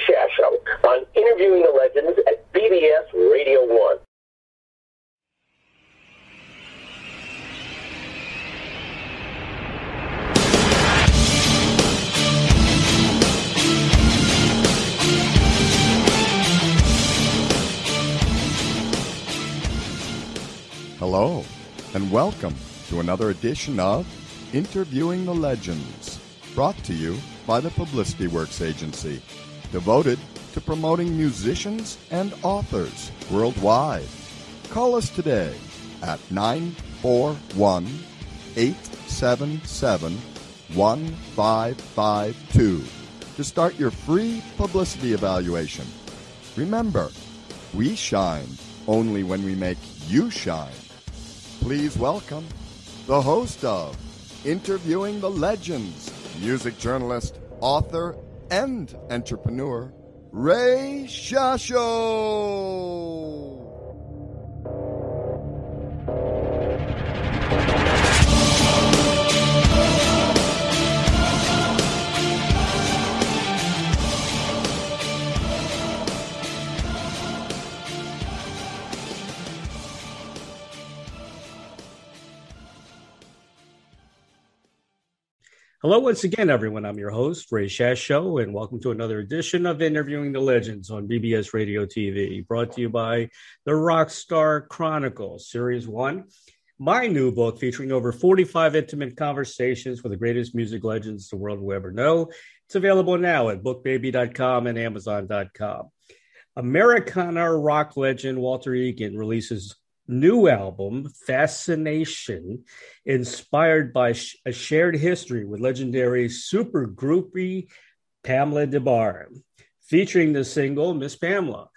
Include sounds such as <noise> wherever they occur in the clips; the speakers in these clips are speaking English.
Show on Interviewing the Legends at BBS Radio 1. Hello, and welcome to another edition of Interviewing the Legends, brought to you by the Publicity Works Agency, devoted to promoting musicians and authors worldwide. Call us today at 941 877 1552 to start your free publicity evaluation. Remember, we shine only when we make you shine. Please welcome the host of Interviewing the Legends, music journalist, author, and entrepreneur, Ray Shasho. Hello, once again, everyone. I'm your host, Ray Shasho, and welcome to another edition of Interviewing the Legends on BBS Radio TV, brought to you by the Rockstar Chronicles, Series 1. My new book featuring over 45 intimate conversations with the greatest music legends the world will ever know. It's available now at bookbaby.com and amazon.com. Americana rock legend Walter Egan releases new album, Fascination, inspired by sh- a shared history with legendary super groupie Pamela Des Barres, featuring the single Miss Pamela.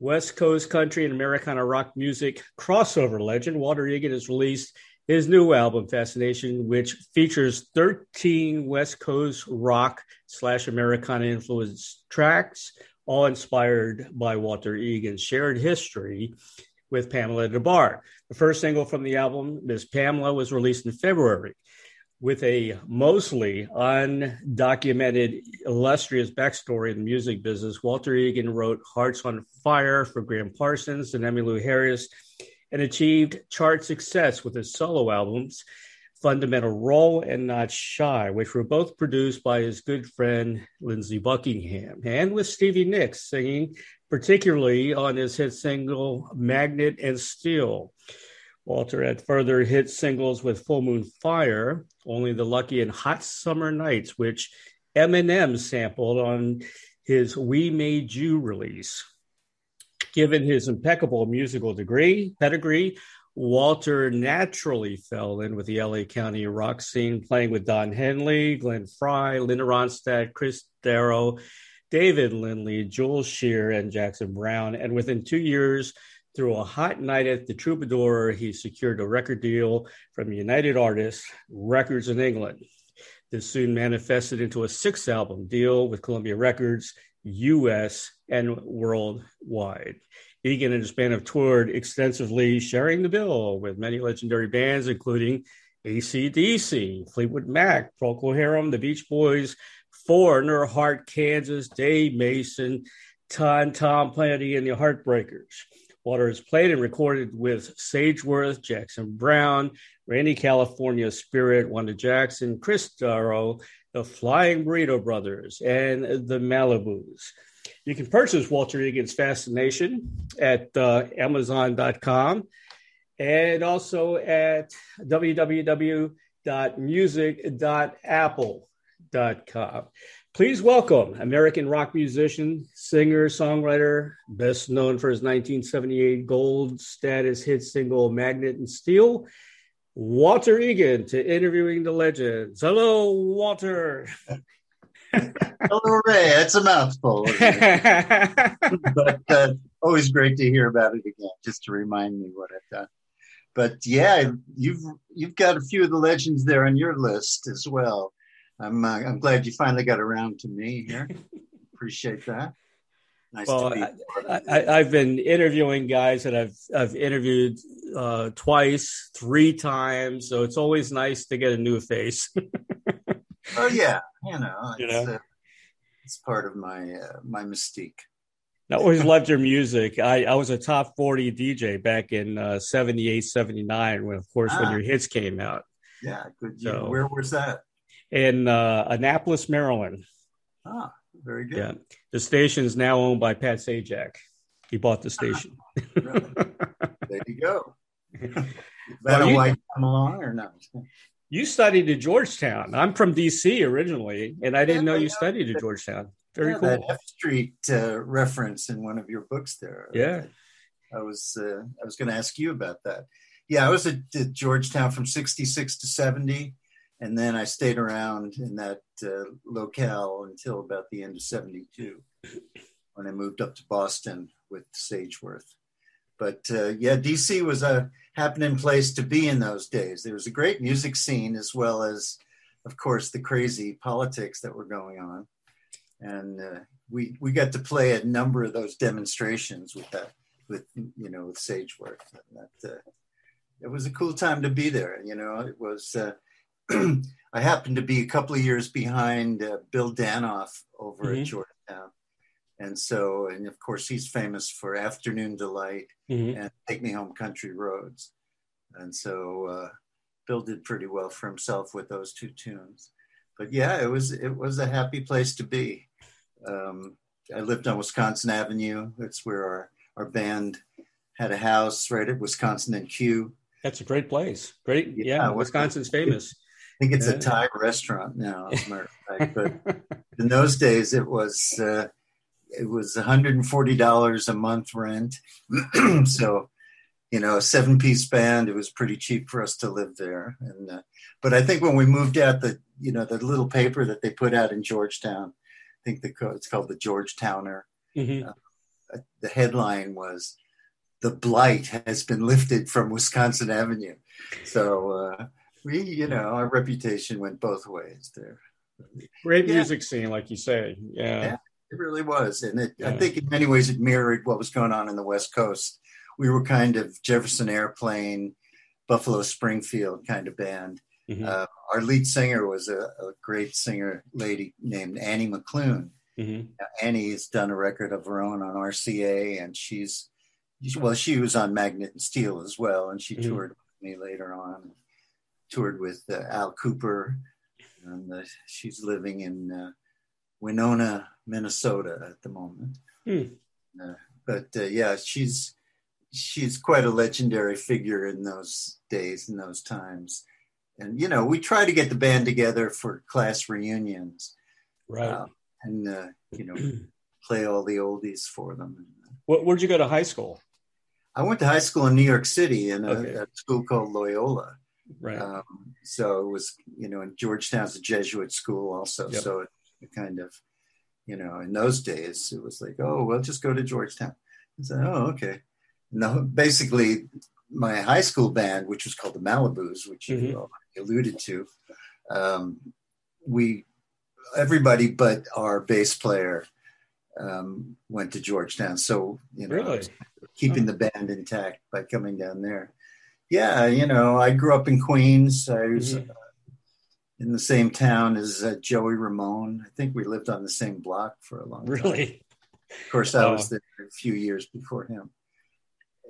West Coast country and Americana rock music crossover legend Walter Egan has released his new album, Fascination, which features 13 West Coast rock slash Americana influenced tracks, all inspired by Walter Egan's shared history with Pamela Des Barres. The first single from the album, Miss Pamela, was released in February. With a mostly undocumented, illustrious backstory in the music business, Walter Egan wrote Hearts on Fire for Gram Parsons and Emmylou Harris and achieved chart success with his solo albums, Fundamental Roll and Not Shy, which were both produced by his good friend Lindsey Buckingham, and with Stevie Nicks singing particularly on his hit single Magnet and Steel. Walter had further hit singles with Full Moon Fire, Only the Lucky, and Hot Summer Nights, which Eminem sampled on his We Made You release. Given his impeccable musical degree, pedigree, Walter naturally fell in with the LA County rock scene, playing with Don Henley, Glenn Frey, Linda Ronstadt, Chris Darrow, David Lindley, Joel Shear, and Jackson Browne. And within two years, through a hot night at the Troubadour, he secured a record deal from United Artists Records in England. This soon manifested into a six album deal with Columbia Records, US, and worldwide. Egan and his band have toured extensively, sharing the bill with many legendary bands, including ACDC, Fleetwood Mac, Procol Harum, the Beach Boys, Foreigner, Heart, Kansas, Dave Mason, Tom, Tom Petty, and the Heartbreakers. Waters played and recorded with Sageworth, Jackson Browne, Randy California Spirit, Wanda Jackson, Chris Darrow, the Flying Burrito Brothers, and the Malibus. You can purchase Walter Egan's Fascination at uh, Amazon.com and also at www.music.apple.com. Please welcome American rock musician, singer, songwriter, best known for his 1978 gold status hit single Magnet and Steel, Walter Egan to interviewing the legends. Hello, Walter. <laughs> <laughs> Hello, Ray. That's a mouthful. <laughs> but uh, always great to hear about it again, just to remind me what I've done. But yeah, you've you've got a few of the legends there on your list as well. I'm uh, I'm glad you finally got around to me here. <laughs> Appreciate that. Nice to be. well, I, have been interviewing guys that I've I've interviewed uh, twice, three times, so it's always nice to get a new face. Oh yeah, you know, you know? Uh, it's part of my uh, my mystique. I always loved your music. I, I was a top 40 DJ back in uh, 78, 79, when, of course, ah. when your hits came out. Yeah, good. So, Where was that? In uh, Annapolis, Maryland. Ah, very good. Yeah. The station is now owned by Pat Sajak. He bought the station. <laughs> there you go. <laughs> Is that well, a white come along or not? You studied at Georgetown. I'm from DC originally, and I didn't know you studied at Georgetown. Very yeah, cool. That F Street uh, reference in one of your books there. Yeah. I was uh, I was going to ask you about that. Yeah, I was at, at, Georgetown from '66 to '70, and then I stayed around in that uh, locale until about the end of '72, when I moved up to Boston with Sageworth. But uh, yeah, DC was a happening place to be in those days. There was a great music scene as well as, of course, the crazy politics that were going on and uh, we we got to play a number of those demonstrations with that with you know with Sageworth. That uh, it was a cool time to be there. You know, it was. Uh, <clears throat> I happened to be a couple of years behind uh, Bill Danoff over mm-hmm. at Georgetown, and so and of course he's famous for Afternoon Delight mm-hmm. and Take Me Home Country Roads, and so uh, Bill did pretty well for himself with those two tunes. But yeah, it was it was a happy place to be. Um, I lived on Wisconsin Avenue. That's where our, our band had a house right at Wisconsin and Q. That's a great place. Great. Yeah, yeah Wisconsin's famous. I think it's yeah. a Thai restaurant now, as a matter of fact. But <laughs> in those days, it was uh, it was $140 a month rent. <clears throat> so, you know, a seven piece band. It was pretty cheap for us to live there. And uh, but I think when we moved out, the you know the little paper that they put out in Georgetown I think the it's called the Georgetowner. Mm-hmm. Uh, the headline was "The blight has been lifted from Wisconsin Avenue." So uh, we, you know, our reputation went both ways there. Great yeah. music scene, like you say. Yeah. It really was, and it, yeah. I think in many ways it mirrored what was going on in the West Coast. We were kind of Jefferson Airplane, Buffalo Springfield kind of band. Mm-hmm. Uh, our lead singer was a, a, great singer lady named Annie McLoone. Mm-hmm. Annie has done a record of her own on RCA, and she's well, she was on Magnet and Steel as well, and she mm-hmm. toured with me later on. Toured with uh, Al Kooper, and uh, she's living in uh, Winona, Minnesota at the moment. Mm. but uh, yeah, she's she's quite a legendary figure in those days, in those times and you know we try to get the band together for class reunions right uh, and uh, you know <clears throat> play all the oldies for them what, where'd you go to high school i went to high school in new york city in a, okay. a school called loyola right um, so it was you know and georgetown's a jesuit school also yep. so it, it, kind of you know in those days it was like oh well just go to georgetown i said oh okay no basically my high school band, which was called the Malibus, which mm-hmm. you alluded to, um, we everybody but our bass player um, went to Georgetown. So you know, really? keeping the band intact by coming down there. Yeah, you know, I grew up in Queens. I was mm-hmm. In the same town as uh, Joey Ramone. I think we lived on the same block for a long time. Really? Of course, I was there a few years before him.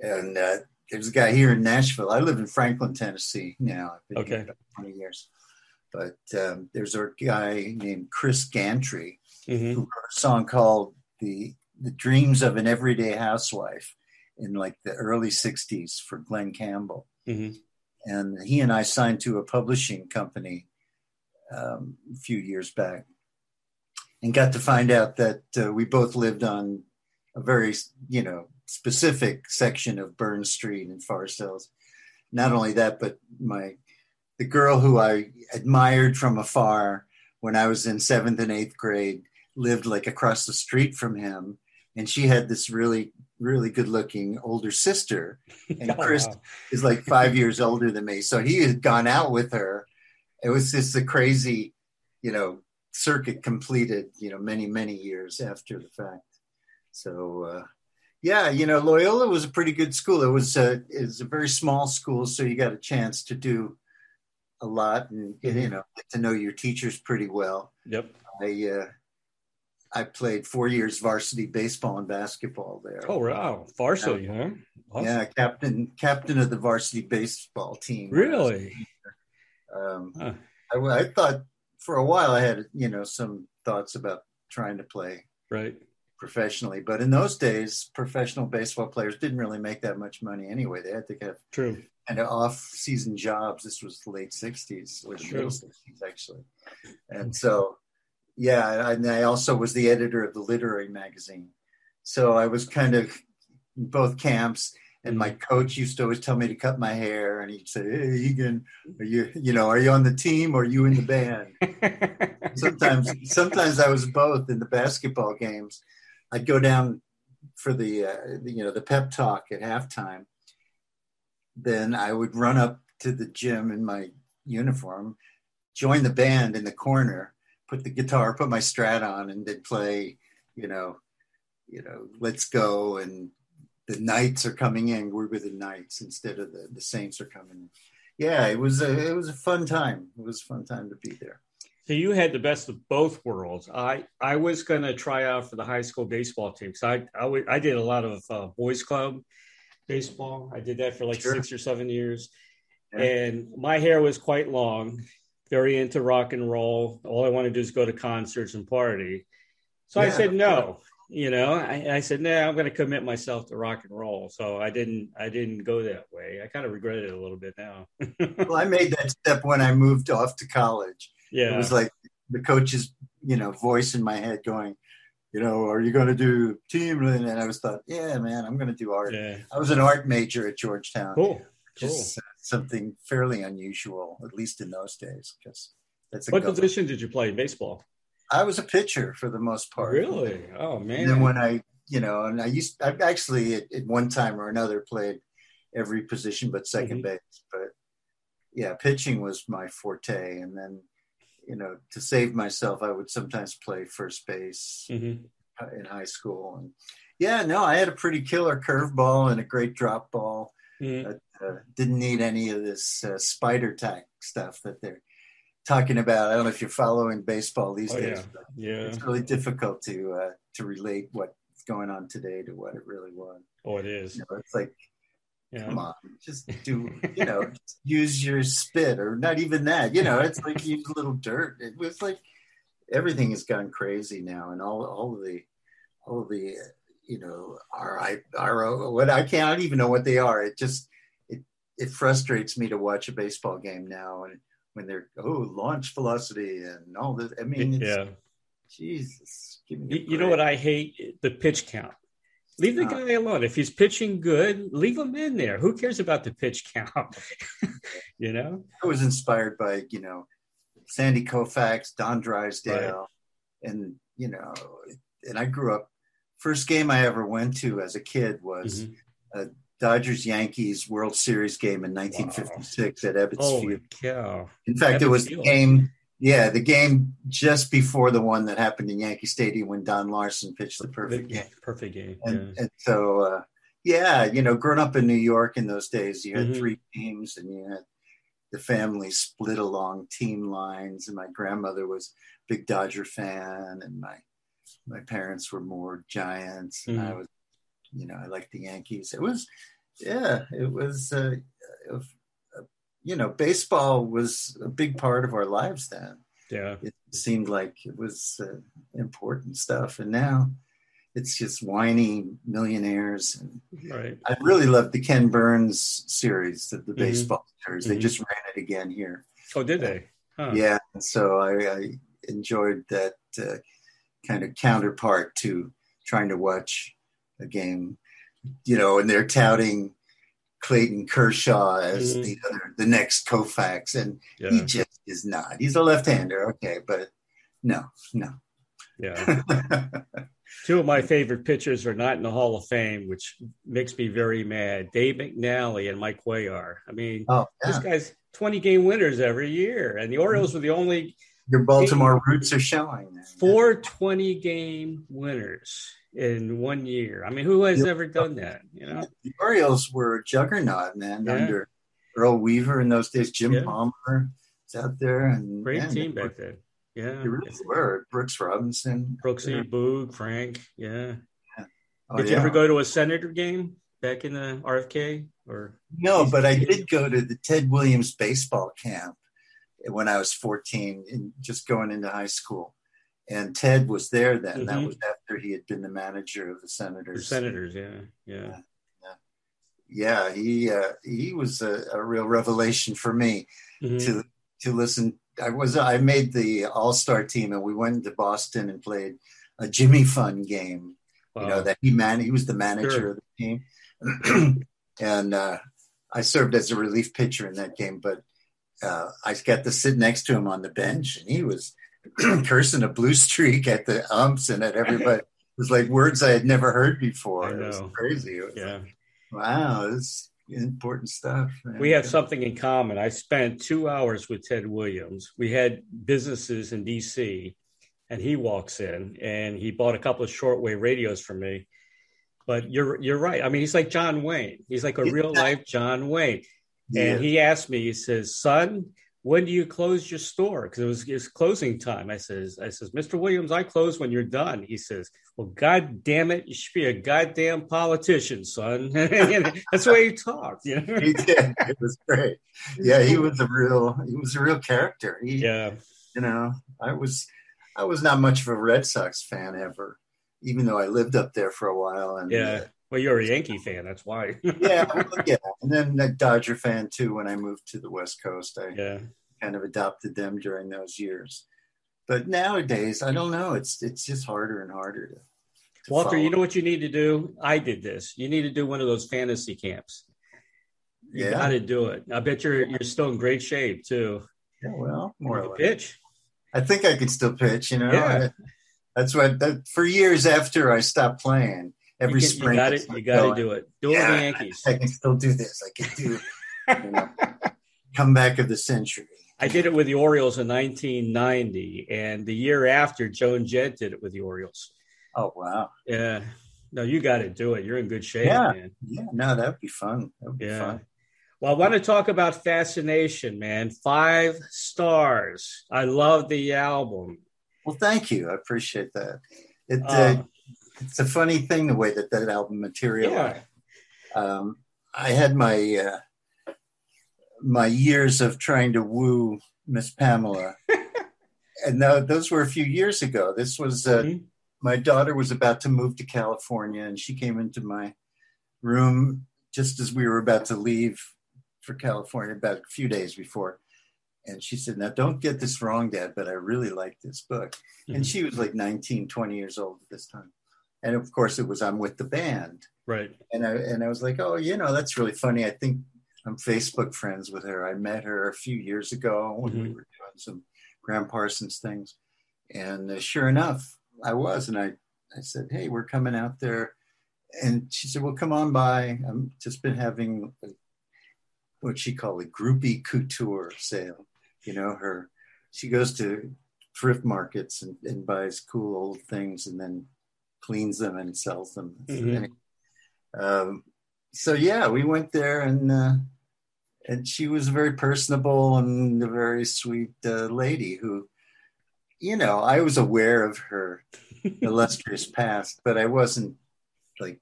And uh, there's a guy here in Nashville. I live in Franklin, Tennessee now. I've been okay. here 20 years. But um, there's a guy named Chris Gantry mm-hmm. who wrote a song called the the Dreams of an Everyday Housewife in like the early 60s for Glen Campbell. Mm-hmm. And he and I signed to a publishing company um, a few years back and got to find out that uh, we both lived on a very, you know, specific section of Burn Street in Forest Hills. Not only that, but my the girl who I admired from afar when I was in seventh and eighth grade lived like across the street from him, and she had this really really good looking older sister, <laughs> and Chris oh, wow. is like five years older than me, so he had gone out with her. It was just a crazy, you know, circuit completed, you know, many many years after the fact. So uh, yeah, you know, Loyola was a pretty good school. It was a it was a very small school, so you got a chance to do a lot and mm-hmm. you know get to know your teachers pretty well. Yep. I uh, I played four years varsity baseball and basketball there. Oh wow, varsity, huh? Awesome. Yeah, captain captain of the varsity baseball team. Really? Um, huh. I, I thought for a while I had you know some thoughts about trying to play right professionally, but in those days, professional baseball players didn't really make that much money anyway. They had to have true kind of off-season jobs. This was the late '60s or the middle '60s, actually, and so yeah, and I also was the editor of the literary magazine. So I was kind of in both camps. And my coach used to always tell me to cut my hair, and he'd say, "Hey, Egan, <laughs> are you, you know, are you on the team or are you in the band?" sometimes, sometimes I was both in the basketball games. I'd go down for the, uh, the, you know, the pep talk at halftime. Then I would run up to the gym in my uniform, join the band in the corner, put the guitar, put my strat on, and then play, you know, you know, let's go and the Knights are coming in. We're with the Knights instead of the the Saints are coming in. Yeah, it was a it was a fun time. It was a fun time to be there. So you had the best of both worlds. I I was going to try out for the high school baseball team. So I I, w- I did a lot of uh, boys club baseball. I did that for like sure. six or seven years, yeah. and my hair was quite long very into rock and roll. All I want to do is go to concerts and party. So yeah, I said no. You know, I, I said, "No, nah, I'm going to commit myself to rock and roll." So I didn't. I didn't go that way. I kind of regret it a little bit now. well, I made that step when I moved off to college. Yeah, it was like the coach's, you know, voice in my head going, you know, are you going to do team? And I was thought, yeah, man, I'm going to do art. Yeah. I was an art major at Georgetown. Cool. Just cool. something fairly unusual, at least in those days, because that's what position did you play in baseball? I was a pitcher for the most part. Really? Oh man! And then when I, you know, and I used, I actually at, at one time or another played every position but 2nd mm-hmm. base. But yeah, pitching was my forte, and then you know, to save myself, I would sometimes play first base mm-hmm. in high school. And yeah, no, I had a pretty killer curveball and a great drop ball. Mm-hmm. Uh, didn't need any of this uh, spider tack stuff that they're talking about. I don't know if you're following baseball these oh, days. Yeah. yeah, it's really difficult to uh, to relate what's going on today to what it really was. Oh, it is. You know, it's like, yeah. come on, just do you know, <laughs> use your spit or not even that. You know, it's like use a little dirt. It was like everything has gone crazy now, and all all of the all of the you know, R I what I can't even know what they are. It just it it frustrates me to watch a baseball game now and when they're oh launch velocity and all this. I mean, yeah, Jesus. You, know what I hate? The pitch count. Leave the guy alone. If he's pitching good, leave him in there. Who cares about the pitch count? <laughs> you know. I was inspired by you know Sandy Koufax, Don Drysdale, right. and you know, and I grew up first game I ever went to as a kid was mm-hmm. a Dodgers Yankees World Series game in 1956 wow. at Ebbets Holy Field. Cow. In fact, Ebbets it was Field. the game. Yeah, the game just before the one that happened in Yankee Stadium when Don Larsen pitched the perfect game. Perfect game. And, yeah. and so, uh, yeah, you know, growing up in New York in those days, you had mm-hmm. three teams and you had the family split along team lines. And my grandmother was a big Dodger fan, and my my parents were more Giants, and mm-hmm. I was, you know, I liked the Yankees. It was, yeah, it was, uh, uh, you know, baseball was a big part of our lives then. Yeah, it seemed like it was uh, important stuff, and now it's just whiny millionaires. And right. I really loved the Ken Burns series, the, the mm-hmm. baseball series. They mm-hmm. just ran it again here. Oh, did they? Huh. Yeah, so I, I enjoyed that. Uh, kind of counterpart to trying to watch a game, you know, and they're touting Clayton Kershaw as mm-hmm. the other, the next Koufax, and yeah. he just is not. He's a left-hander, okay, but no, no. Yeah. <laughs> Two of my favorite pitchers are not in the Hall of Fame, which makes me very mad. Dave McNally and Mike Cuellar. I mean, oh, yeah. this guy's 20 game winners every year, and the Orioles were the only your Baltimore roots are showing. Four 20 game winners in one year. I mean, who has ever done that? You know, the Orioles were a juggernaut, man, yeah. under Earl Weaver in those days. Jim yeah. Palmer was out there, and great man, team back then. Yeah, They really were. Brooks Robinson. Brooksy, Boog, Frank. Yeah. Oh, Did you ever go to a Senator game back in the RFK? Or No, but I did go to the Ted Williams baseball camp when I was 14 and just going into high school. And Ted was there then. That Mhm. was after he had been the manager of the the Senators. Senators? Yeah, yeah. Yeah, he uh, he was a, a real revelation for me Mhm. to to listen. I was I made the All Star team and we went to Boston and played a Jimmy Fund game. Wow. you know that he man he was the manager Sure. of the team <clears throat> and uh, i served as a relief pitcher in that game but uh, i got to sit next to him on the bench and he was <clears throat> cursing a blue streak at the umps and at everybody it was like words i had never heard before it was crazy It was yeah. like, wow this important stuff man. We have something in common. I spent two hours with Ted Williams. We had businesses in DC, and he walks in and he bought a couple of shortwave radios for me. But you're you're right. I mean, he's like John Wayne. He's like a real life John Wayne. yeah. And he asked me, he says, "Son, when do you close your store?" Because it was it's closing time. I says, "I says, Mr. Williams, I close when you're done." He says, "Well, God damn it, you should be a goddamn politician, son." <laughs> That's the way he talked. You <laughs> know? he did it was great yeah he was a real he was a real character he, Yeah. you know i was i was not much of a red sox fan ever even though i lived up there for a while and Yeah. Well, you're a Yankee fan. That's why. yeah <laughs> well, yeah and then a dodger fan too when i moved to the west coast i yeah. kind of adopted them during those years but nowadays i don't know it's it's just harder and harder to, to Walter, you know what you need to do? I did this. You need to do one of those fantasy camps. You Yeah. got to do it. I bet you're you're still in great shape too. yeah well more You pitch. i think i could still pitch you know Yeah. I- that's what that, for years after i stopped playing every you, can- you spring got it. You got to do it. Do it with the Yankees. I can still do this. I can do you know, <laughs> comeback of the century. I did it with the Orioles in 1990, and the year after, Joan Jett did it with the Orioles. Oh wow. Yeah. No, you got to do it. You're in good shape, Yeah. man. Yeah, no, that would be fun. That would be Yeah. fun. Well, I want to talk about Fascination, man. Five stars. I love the album. Well, thank you. I appreciate that. It, uh, Uh, it's a funny thing the way that that album materialized. Um, I had my uh, my years of trying to woo Miss Pamela, <laughs> and tho- those were a few years ago. This was uh, Mhm. my daughter was about to move to California, and she came into my room just as we were about to leave for California, about a few days before. And she said, Now, don't get this wrong, Dad, but I really like this book. And Mhm. she was like 19, 20 years old at this time. And of course, it was I'm with the band. Right. And I, and I was like, Oh, you know, that's really funny. I think I'm Facebook friends with her. I met her a few years ago when we Mhm. were doing some Gram Parsons things. And uh, sure enough, I was. And I, I said, Hey, we're coming out there. And she said, Well, come on by. I've just been having a, what she called a groupie couture sale. You know, her, she goes to thrift markets and, and buys cool old things and then cleans them and sells them. Mhm. Um, so yeah, we went there and uh, and she was a very personable and a very sweet uh, lady who, you know, I was aware of her <laughs> illustrious past, but I wasn't like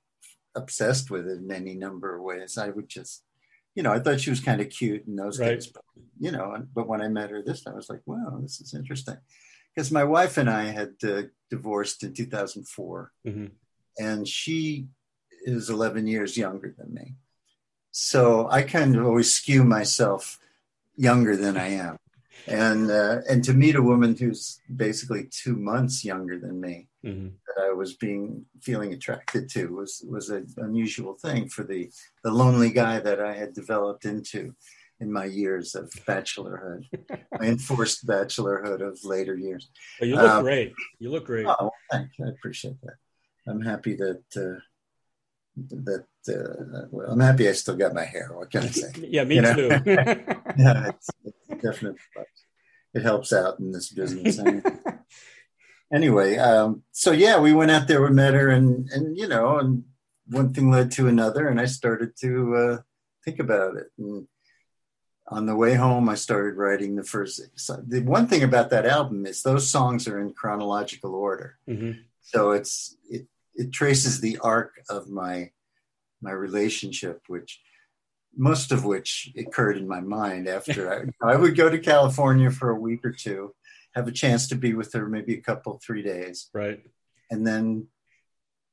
obsessed with it in any number of ways. I would just, you know, I thought she was kind of cute in those Right. days, but, you know, but when I met her this time, I was like, wow, this is interesting. Because my wife and I had uh, divorced in 2004 Mhm. and she is 11 years younger than me. So I kind of always skew myself younger than I am. And uh, and to meet a woman who's basically two months younger than me Mhm. that I was being feeling attracted to was was an unusual thing for the the lonely guy that I had developed into in my years of bachelorhood, my enforced bachelorhood of later years. But you look Um, great. You look great. Oh, thank you. I appreciate that. I'm happy that uh, that uh, well, I'm happy I still got my hair. What can I say? <laughs> yeah, me you know. too. <laughs> <laughs> yeah, it's, it's definitely it helps out in this business. anyway, um, so yeah, we went out there, we met her, and and you know, and one thing led to another, and I started to uh, think about it, and on the way home, I started writing the first. So the one thing about that album is those songs are in chronological order, Mhm. so it's it it traces the arc of my my relationship, which most of which occurred in my mind after I, <laughs> I would go to California for a week or two, have a chance to be with her maybe a couple three days, Right. and then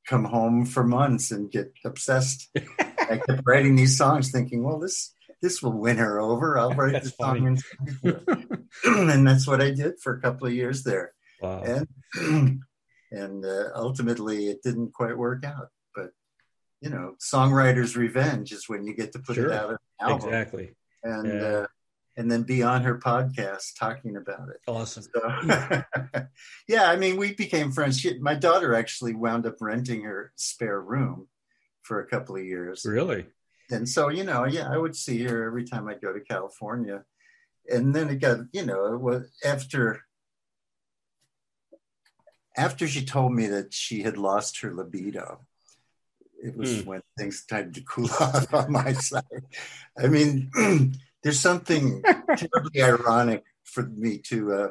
come home for months and get obsessed. <laughs> I kept writing these songs, thinking, "Well, this this will win her over. I'll <laughs> write the song." And, and that's what I did for a couple of years there, Wow. and <clears throat> and uh, ultimately it didn't quite work out. But you know, songwriter's revenge is when you get to put Sure. it out as an album, exactly. and Yeah. uh, and then be on her podcast talking about it. Awesome. So, <laughs> yeah, I mean, we became friends. She, my daughter actually wound up renting her spare room for a couple of years. Really? And so, you know, yeah, I would see her every time I'd go to California. And then it got, you know, it was after after she told me that she had lost her libido, it was Hmm. when things started to cool <laughs> off on my side. I mean, <clears throat> there's something <laughs> terribly ironic for me to uh,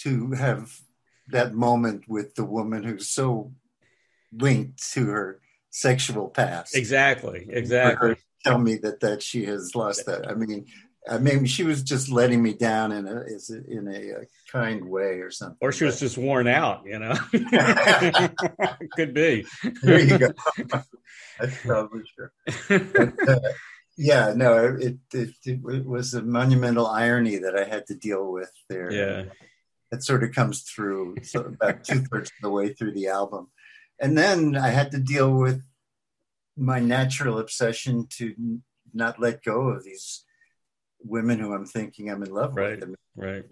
to have that moment with the woman who's so linked to her sexual past. Exactly. Exactly. tell me that that she has lost that. I mean, I mean, she was just letting me down in a is it in a, uh kind way or something. Or she was But just worn out, you know? <laughs> Could be. there you go. <laughs> That's probably true. But, uh, yeah, no, it, it it was a monumental irony that I had to deal with there. Yeah. it sort of comes through so about two thirds of the way through the album. And then I had to deal with my natural obsession to n- not let go of these women who I'm thinking I'm in love Right. with. And Right.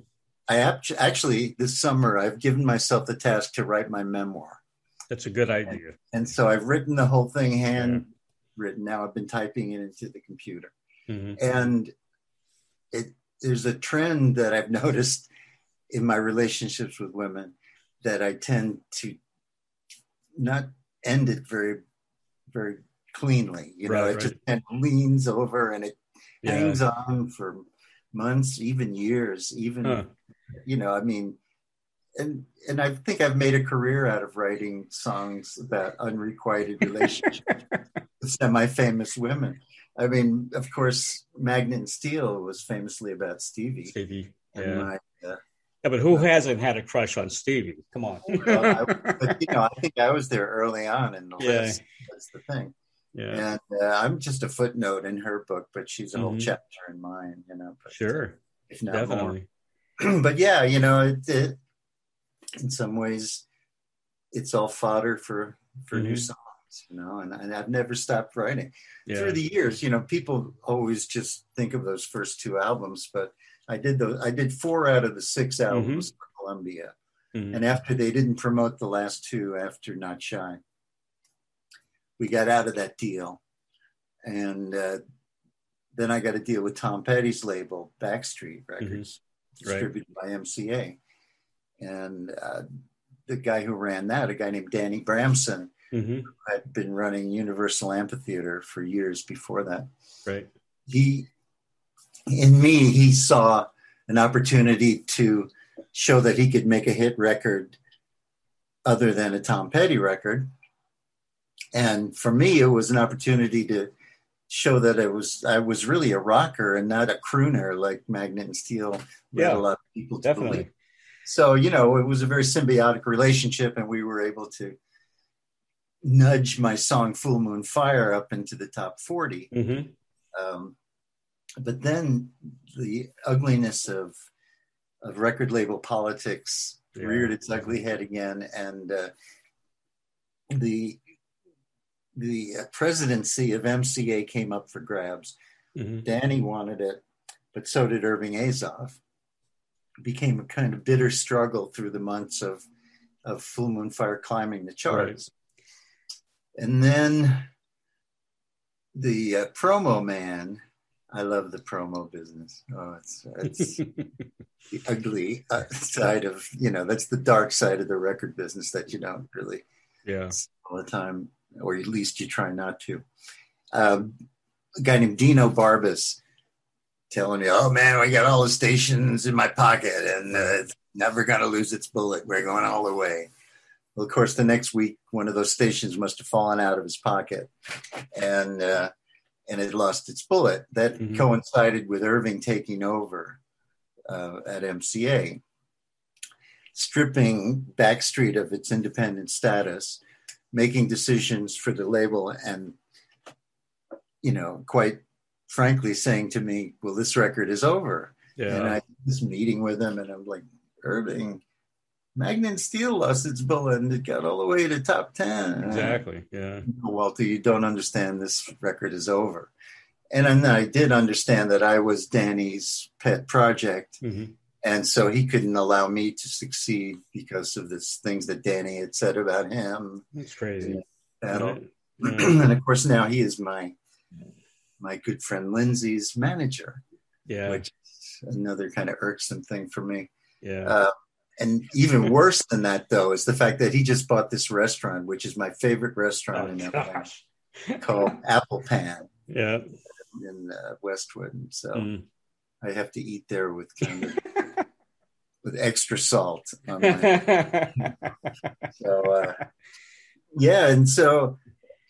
I act- actually, this summer, I've given myself the task to write my memoir. That's a good idea. And so I've written the whole thing handwritten. Now I've been typing it into the computer. hmm and it there's a trend that I've <laughs> noticed in my relationships with women that I tend to not end it very very cleanly. You know, Right, it right. just kind of leans over and it Yeah. hangs on for months, even years, even Huh. you know, I mean and and I think I've made a career out of writing songs about unrequited relationships <laughs> with semi-famous women. I mean, of course, Magnet and Steel was famously about Stevie. Stevie. And Yeah. my, yeah. But who hasn't had a crush on Stevie? Come on. <laughs> well, I, but you know, I think I was there early on in the Yeah. list. That's the thing. yeah. And uh, I'm just a footnote in her book, but she's a whole Mhm. chapter in mine. You know, but, Sure. if not more. Definitely. <clears throat> but yeah, you know, it, it, in some ways, it's all fodder for for new Mhm. songs. You know, and, and I've never stopped writing. Yeah. through the years, you know, people always just think of those first two albums, but I did those. I did four out of the six albums for Columbia, Mhm. and after they didn't promote the last two, after Not Shy, we got out of that deal, and uh, then I got a deal with Tom Petty's label, Backstreet Records, Right. distributed by MCA, and uh, the guy who ran that, a guy named Danny Bramson, Mhm. had been running Universal Amphitheater for years before that. Right. He, in me, he saw an opportunity to show that he could make a hit record other than a Tom Petty record. And for me, it was an opportunity to show that I was I was really a rocker and not a crooner like Magnet and Steel led Yeah, a lot of people to Definitely. believe. So, you know, it was a very symbiotic relationship, and we were able to nudge my song Full Moon Fire up into the top 40. hmm Um, but then the ugliness of, of record label politics Yeah. reared its ugly head again, and uh, the the uh, presidency of MCA came up for grabs. hmm Danny wanted it, but so did Irving Azoff. It became a kind of bitter struggle through the months of of Full Moon Fire climbing the charts. And then the uh, promo man, I love the promo business. Oh, it's it's the <laughs> ugly uh, side of you know that's the dark side of the record business that you don't really yeah. see all the time, or at least you try not to. Um, a guy named Dino Barbas telling me, "Oh man, I got all the stations in my pocket, and uh, it's never going to lose its bullet. We're going all the way." Well, of course, the next week, one of those stations must have fallen out of his pocket, and uh, and it lost its bullet. That Mhm. coincided with Irving taking over uh, at MCA, stripping Backstreet of its independent status, making decisions for the label, and you know, quite frankly, saying to me, "Well, this record is over." Yeah. And I was meeting with him, and I'm like, Irving, Magnet Steel lost its bullet, and it got all the way to top ten. Exactly. Yeah. No, Walter, you don't understand. This record is over. And then I did understand that I was Danny's pet project, hmm and so he couldn't allow me to succeed because of this things that Danny had said about him. That's crazy. Battle. <clears throat> Yeah. and of course, now he is my my good friend Lindsey's manager, Yeah. which is another kind of irksome thing for me. Yeah. Uh, and even <laughs> worse than that, though, is the fact that he just bought this restaurant, which is my favorite restaurant in Oh, LA, gosh. called <laughs> Apple Pan Yeah. in uh, Westwood. And so Mm. I have to eat there with <laughs> kind of with extra salt. On my, so uh, yeah, and so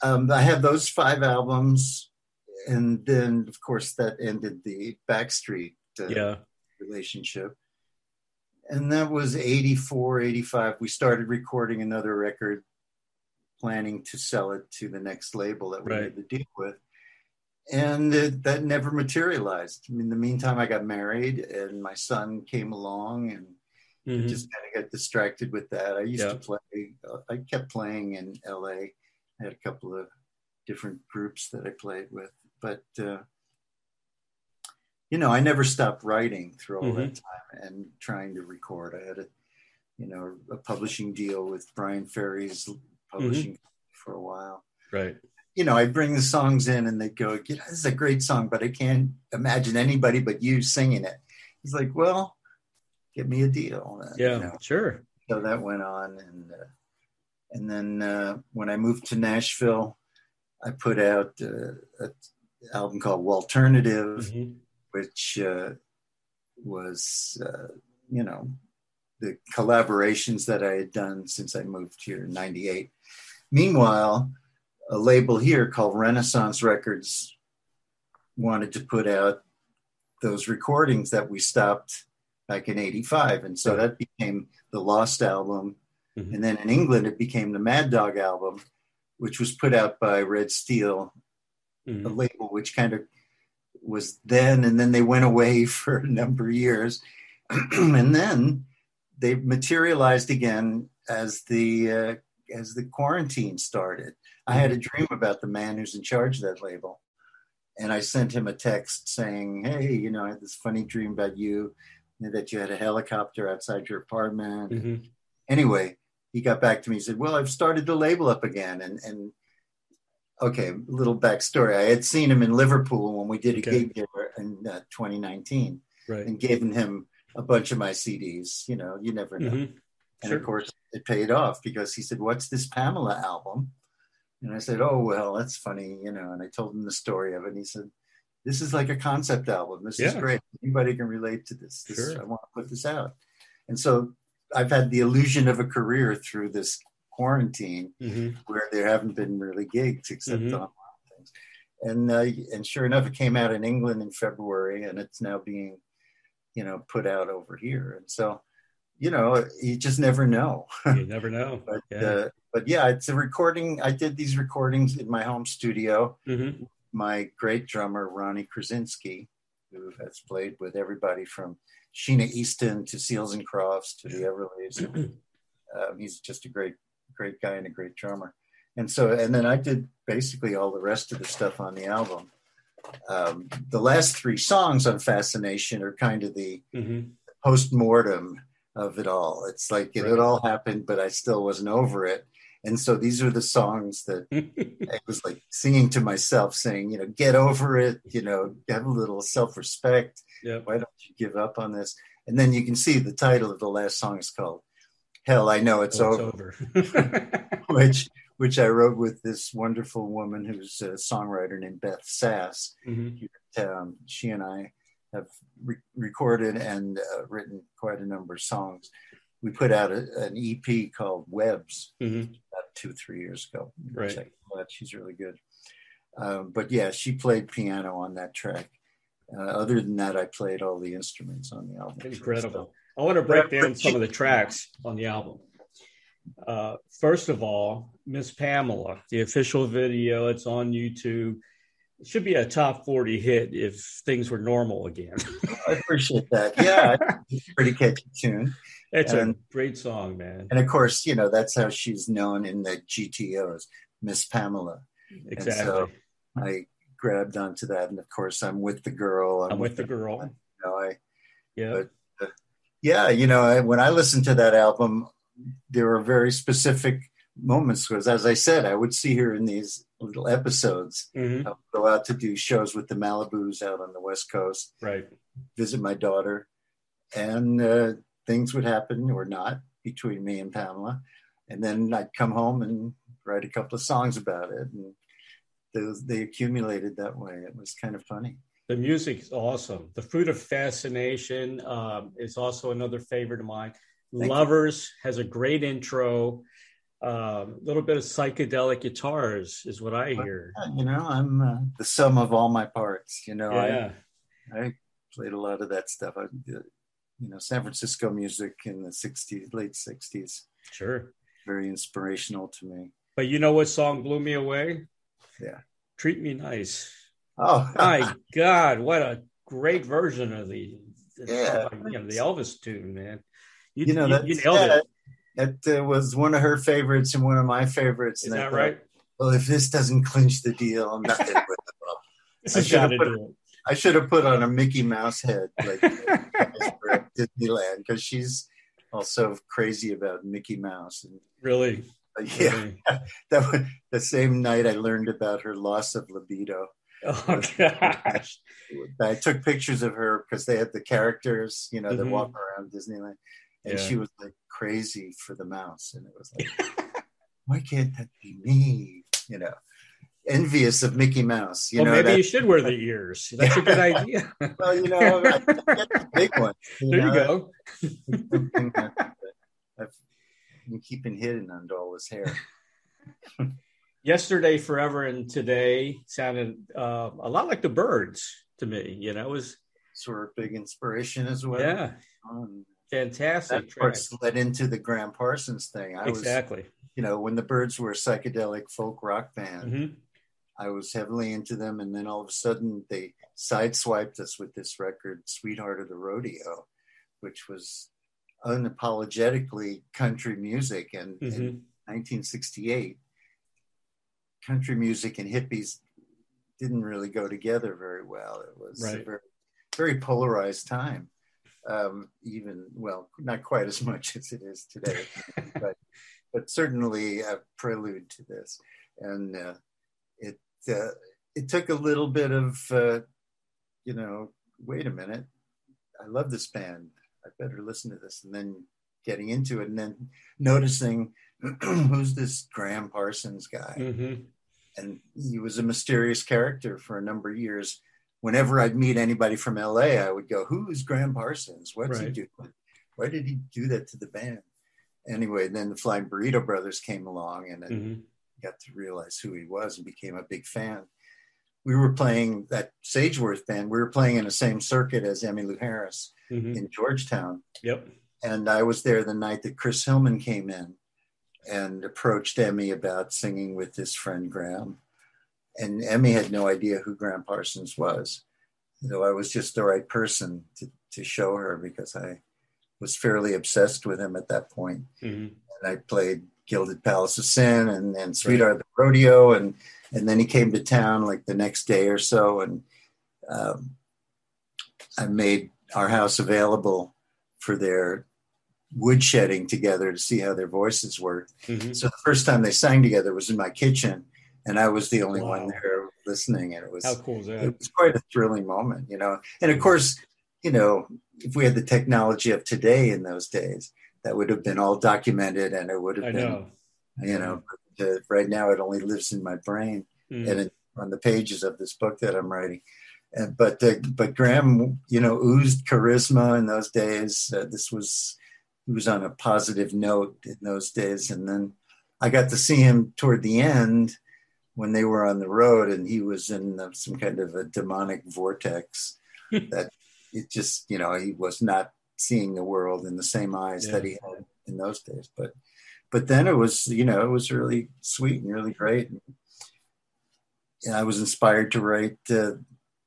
um, I have those five albums, and then of course that ended the Backstreet uh, yeah. relationship. And that was 84, 85. We started recording another record, planning to sell it to the next label that we Right. had to deal with. And it, that never materialized. In the meantime, I got married and my son came along and Mhm. just kind of got distracted with that. I used Yeah. to play, uh, I kept playing in LA. I had a couple of different groups that I played with, but, uh, you know, I never stopped writing through all that time and trying to record. I had a, you know, a publishing deal with Bryan Ferry's publishing for a while. Right. You know, I bring the songs in and they go, yeah, this is a great song, but I can't imagine anybody but you singing it. He's like, well, get me a deal. Yeah. You know, Sure. so that went on and uh, and then uh, when i moved to nashville i put out uh, an album called alternative Mhm. Which uh, was uh, you know the collaborations that i had done since i moved here in 98 meanwhile a label here called renaissance records wanted to put out those recordings that we stopped back in 85 and so that became the lost album Mhm. and then in england it became the mad dog album which was put out by red steel a Mhm. label which kind of was then and then they went away <laughs> for a number of years <clears throat> and then they materialized again as the uh, as the quarantine started i had a dream about the man who's in charge of that label and i sent him a text saying hey you know i had this funny dream about you that you had a helicopter outside your apartment Mhm. anyway, he got back to me. He said, "Well, I've started the label up again." And and okay, little backstory. I had seen him in Liverpool when we did a Okay. gig there in uh, 2019, Right. and given him a bunch of my CDs. You know, you never know. Mhm. And Sure. of course, it paid off because he said, "What's this Pamela album?" And I said, "Oh well, that's funny, you know." And I told him the story of it. And he said, "This is like a concept album. This is great. Anybody can relate to this. this Sure. I want to put this out." And so I've had the illusion of a career through this quarantine Mhm. where there haven't been really gigs except Mhm. online things. And uh, and sure enough, it came out in England in February, and it's now being, you know, put out over here. And so, you know, you just never know. You never know. <laughs> but Yeah. uh, but yeah, it's a recording. I did these recordings in my home studio. Mhm. My great drummer Ronnie Krasinski, who has played with everybody from Sheena Easton to Seals and Crofts to the Everlys. <clears throat> um, he's just a great great guy and a great drummer. And so and then I did basically all the rest of the stuff on the album. Um, the last three songs on Fascination are kind of the Mhm. post mortem of it all. It's like it, Right. it all happened, but I still wasn't over it. And so these are the songs that <laughs> I was like singing to myself, saying, you know, get over it, you know, have a little self respect. Yep. Why don't you give up on this? And then you can see the title of the last song is called Hell, I Know It's Oh, Over, over. <laughs> <laughs> which which I wrote with this wonderful woman who's a songwriter named Beth Sass. Mhm. Um, she and I have re- recorded and uh, written quite a number of songs. We put out a, an EP called Webs hmm about two, three years ago. Right. Check it out. She's really good. Um, but yeah, she played piano on that track. Uh, other than that, I played all the instruments on the album. Incredible. I want to break down some of the tracks on the album. Uh, first of all, Miss Pamela, the official video, it's on YouTube. It should be a top 40 hit if things were normal again. I appreciate that. Yeah, <laughs> pretty catchy tune. it's And- a great song, man. And of course, you know, that's how she's known in the GTOs, Miss Pamela. Exactly. so- I grabbed onto that. And of course, I'm with the girl. I'm with the girl. You know, I, Yeah. But- yeah, you know, when I listened to that album, there were very specific moments because, as I said, I would see her in these little episodes. hmm I would go out to do shows with the Malibus out on the West Coast, Right. visit my daughter, and uh, things would happen or not between me and Pamela. And then I'd come home and write a couple of songs about it. And those, they accumulated that way. It was kind of funny. The music is awesome. The Fruit of Fascination um, is also another favorite of mine. Thank you. Lovers has a great intro. A little bit of psychedelic guitars is what I hear. You know, I'm uh, the sum of all my parts. You know, Yeah, I, I played a lot of that stuff. I you know, San Francisco music in the 60s, late 60s. sure. Very inspirational to me. But you know what song blew me away? Yeah. Treat Me Nice. Oh, <laughs> My God, what a great version of the, Yeah. you know, the Elvis tune, man. You, you know, you, you nailed yeah, it. That uh, was one of her favorites and one of my favorites. Is and that thought, right? Well, if this doesn't clinch the deal, I'm not going to put. <laughs> This I should have put- I should have put on a Mickey Mouse head like <laughs> Disneyland because she's also crazy about Mickey Mouse. And really? uh, yeah, really. that was the same night I learned about her loss of libido. Oh, gosh. I took pictures of her because they had the characters, you know, that Mhm. walk around Disneyland, and Yeah. she was like crazy for the mouse, and it was like, <laughs> why can't that be me? You know, envious of Mickey Mouse. You well, know, maybe that- you should wear the ears. That's a good <laughs> idea. well, you know, I, I get the big one. there you go. <laughs> I've been keeping hidden under all this hair. Yesterday, forever, and today sounded uh, a lot like the Byrds to me. You know, it was Sort of big inspiration as well. yeah, Um, fantastic. that of track. course led into the Gram Parsons thing. I was, Exactly. you know, when the Byrds were a psychedelic folk rock band, hmm I was heavily into them, and then all of a sudden they sideswiped us with this record, "Sweetheart of the Rodeo," which was unapologetically country music. And in hmm 1968, country music and hippies didn't really go together very well. It was a very, very polarized time. Um, even well, not quite as <laughs> much as it is today, <laughs> but but certainly a prelude to this. And uh, it uh, it took a little bit of uh, you know, wait a minute, I love this band. I better listen to this, and then getting into it, and then noticing <clears throat> who's this Gram Parsons guy hmm and he was a mysterious character for a number of years. Whenever I'd meet anybody from LA, I would go, "Who's Gram Parsons? What's he Right. doing? Why did he do that to the band?" Anyway, then the Flying Burrito Brothers came along, and I hmm got to realize who he was and became a big fan. We were playing that Sageworth band. We were playing in the same circuit as Emmylou Harris hmm in Georgetown, Yep. and I was there the night that Chris Hillman came in and approached Emmy about singing with his friend Gram. And Emmy had no idea who Gram Parsons was. So I was just the right person to, to show her because I was fairly obsessed with him at that point. hmm And I played Gilded Palace of Sin and, and Sweetheart of the Rodeo. And, and then he came to town like the next day or so. And um, I made our house available for their woodshedding together to see how their voices worked. hmm So the first time they sang together was in my kitchen, and I was the only Wow. one there listening, and it was How cool is it was quite a thrilling moment, you know. And of course, you know, if we had the technology of today in those days, that would have been all documented, and it would have I been, know. you know. Uh, right now, it only lives in my brain Mhm. and it, on the pages of this book that I'm writing. Uh, but uh, but Gram, you know, oozed charisma in those days. Uh, this was he was on a positive note in those days, and then I got to see him toward the end when they were on the road, and he was in some kind of a demonic vortex <laughs> that it just you know he was not seeing the world in the same eyes Yeah. that he had in those days, but but then it was you know it was really sweet and really great. And I was inspired to write uh,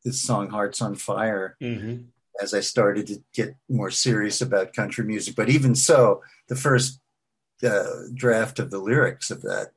this song "Hearts on Fire" Mhm. As I started to get more serious about country music. But even so, the first uh, draft of the lyrics of that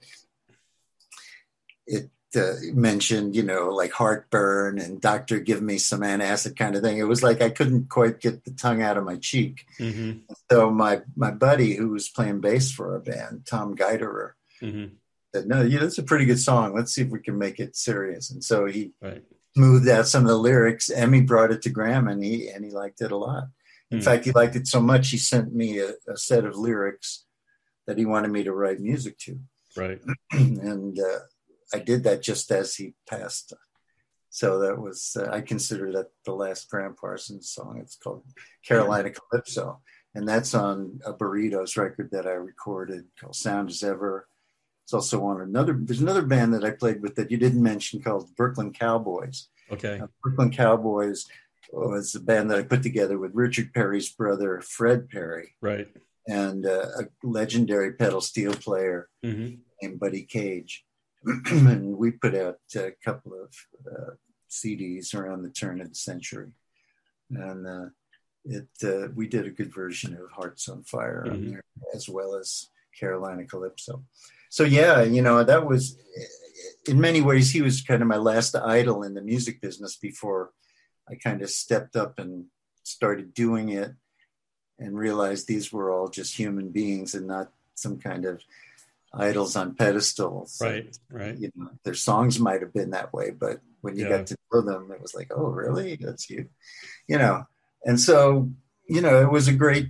it uh, mentioned, you know, like heartburn and doctor give me some antacid kind of thing. It was like I couldn't quite get the tongue out of my cheek. Mhm. So my my buddy who was playing bass for our band, Tom Geiderer, Mhm. said, "No, yeah, that's a pretty good song. Let's see if we can make it serious." And so he Right. Smoothed out some of the lyrics. Emmy brought it to Gram, and he and he liked it a lot. In Hmm. fact, he liked it so much he sent me a, a set of lyrics that he wanted me to write music to, Right. <clears throat> and uh, I did that just as he passed. So that was uh, I consider that the last Gram Parsons song. It's called Carolina Calypso, and that's on a Burritos record that I recorded called Sound as Ever. It's also on another. There's another band that I played with that you didn't mention called Brooklyn Cowboys. Okay. Uh, Brooklyn Cowboys was a band that I put together with Richard Perry's brother Fred Perry Right. and uh, a legendary pedal steel player Mhm. named Buddy Cage. <clears throat> and we put out a couple of uh, CDs around the turn of the century, and uh, it uh, we did a good version of Hearts on Fire on Mhm. there as well as Carolina Calypso. So yeah, you know that was in many ways he was kind of my last idol in the music business before I kind of stepped up and started doing it and realized these were all just human beings and not some kind of idols on pedestals. Right. Right. You know, their songs might have been that way, but when you Yeah. got to know them, it was like, oh, really? That's you. You know, and so you know, it was a great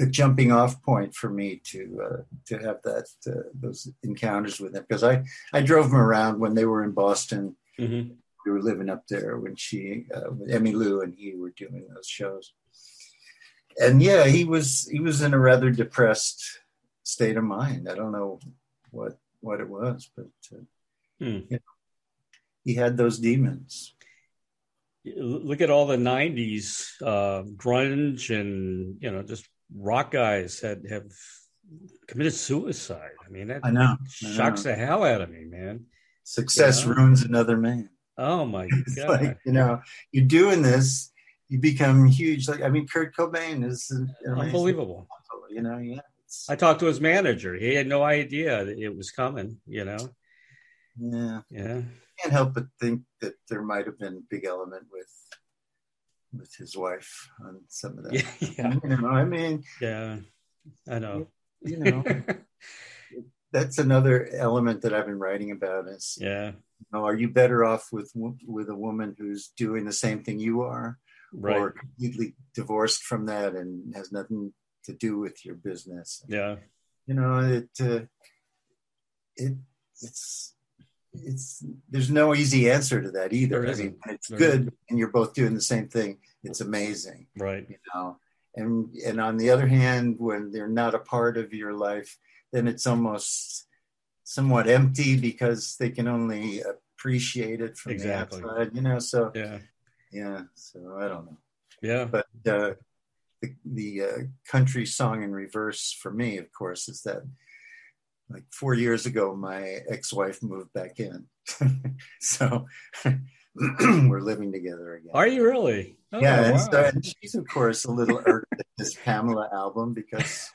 a jumping off point for me to uh, to have that uh, those encounters with them because I I drove them around when they were in Boston. Mhm. We were living up there when she uh, with Emmy Lou and he were doing those shows. And yeah, he was he was in a rather depressed state of mind. I don't know what what it was, but uh, Hmm. he had those demons. Look at all the '90s uh, grunge and you know just rock guys that have committed suicide. I mean, that I know. I shocks know. the hell out of me, man. Success Yeah. ruins another man. Oh my <laughs> god! like you know, you're doing this, you become huge. Like I mean, Kurt Cobain is amazing Unbelievable. You know, yeah, it's, I talked to his manager. He had no idea that it was coming. You know. yeah. Yeah. Can't help but think that there might have been a big element with with his wife on some of that. Yeah. <laughs> Yeah. You know, I mean, Yeah. I know. you know, <laughs> that's another element that I've been writing about is yeah. you know, are you better off with with a woman who's doing the same thing you are, Right. or completely divorced from that and has nothing to do with your business? yeah. You know, it uh, it it's it's there's no easy answer to that either. I mean, it's There good and you're both doing the same thing. It's amazing, Right. you know. And and on the other hand, when they're not a part of your life, then it's almost somewhat empty because they can only appreciate it from Exactly. the outside, you know. So Yeah. yeah, so I don't know, Yeah. but uh, the the uh, country song in reverse for me, of course, is that like four years ago, my ex-wife moved back in, <laughs> so <clears throat> we're living together again. Are you really? Oh, yeah, and, so, and she's of course a little irked at this Pamela album because.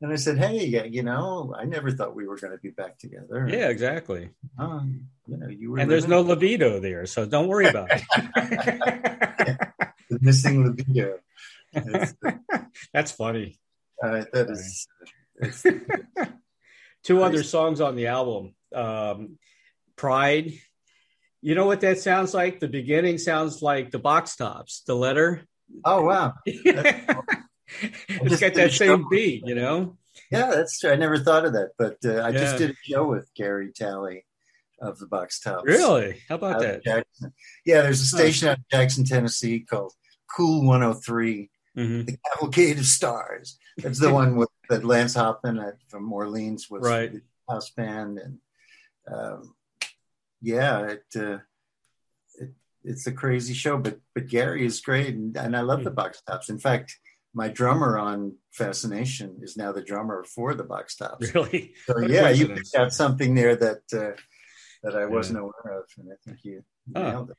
And I said, "Hey, yeah, you know, I never thought we were going to be back together. yeah, exactly. Um, you know, you were And there's no libido there, so don't worry about it. the <laughs> missing libido. <laughs> That's funny. uh, that is, it's, Two other songs on the album. Um, Pride. You know what that sounds like? The beginning sounds like the box tops, the letter. oh wow, <laughs> it's got that same beat, you know? yeah, that's true. I never thought of that, but uh, I Yeah. just did a show with Gary Talley of the box tops. Really? How about that? Jackson. Yeah, there's a station out of Jackson, Tennessee called Cool 103, Mhm. the Cavalcade of Stars. That's the one with that Lance Hoppen at, from Orleans was Right. the house band, and um, yeah, it, uh, it it's a crazy show. But but Gary is great, and, and I love the Hmm. box tops. In fact, my drummer on Fascination is now the drummer for the box tops. <laughs> Really? So What yeah, you picked out something there that uh, that I wasn't aware of, and I think you Oh. nailed it.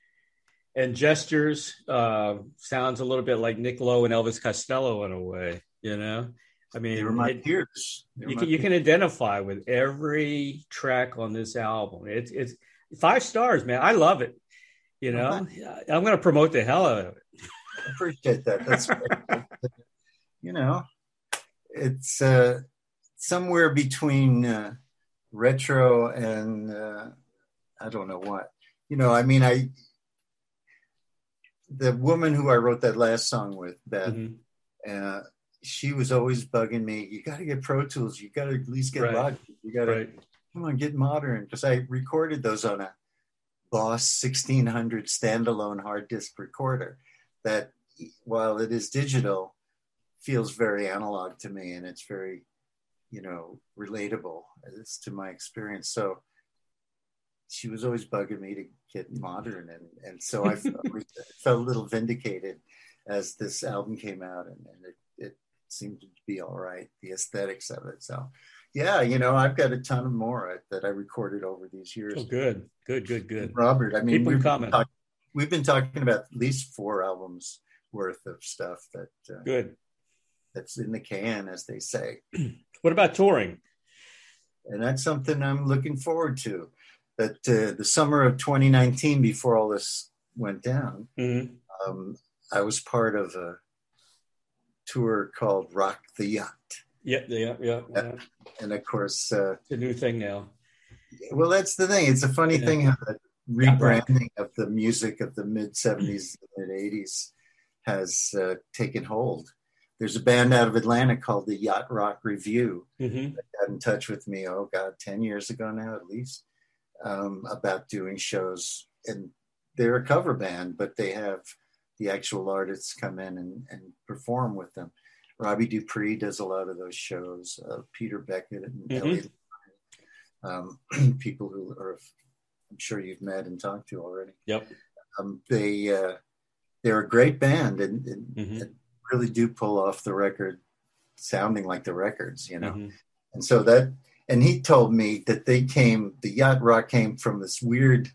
And gestures uh, sounds a little bit like Nick Lowe and Elvis Costello in a way. You know, I mean, They were my it- peers. You can, you peers. can identify with every track on this album. It's it's five stars, man. I love it. You know, I'm going to promote the hell out of it. appreciate that. That's <laughs> you know, it's uh, somewhere between uh, retro and uh, I don't know what. You know, I mean, I the woman who I wrote that last song with, Beth, Mhm. uh, she was always bugging me. You got to get Pro Tools. You got to at least get Right. Logic. You got to Right. come on, get modern. Because I recorded those on a Boss 1600 standalone hard disk recorder that, while it is digital, feels very analog to me and it's very, you know, relatable as to my experience. So she was always bugging me to get modern. And, and so I <laughs> felt, felt a little vindicated as this album came out and, and it, it seemed to be all right, the aesthetics of it. So, yeah, you know, I've got a ton of more that I recorded over these years. Oh, good, good, good, good. Robert, I mean, we've, coming. been talk- we've been talking about at least four albums worth of stuff that uh, Good. that's in the can, as they say, <clears throat> What about touring? and that's something I'm looking forward to. That uh, the summer of 2019, before all this went down, Mhm. um, I was part of a tour called Rock the Yacht, Yeah, yeah, yeah. yeah. and of course, uh, It's a new thing now. well, that's the thing. It's a funny Yeah. thing how the rebranding of the music of the mid 70s, mid 80s has uh, taken hold. There's a band out of Atlanta called the Yacht Rock Review hmm got in touch with me, oh God, 10 years ago now at least, um, about doing shows. And they're a cover band, but they have the actual artists come in and, and perform with them. Robbie Dupree does a lot of those shows, uh, Peter Beckett and Mhm. Elliot, um, <clears throat> people who are, I'm sure you've met and talked to already. Yep. Um, they, uh, they're a great band and, and, Mhm. and really do pull off the record sounding like the records, you know? Mhm. And so that, and he told me that they came, the yacht rock came from this weird,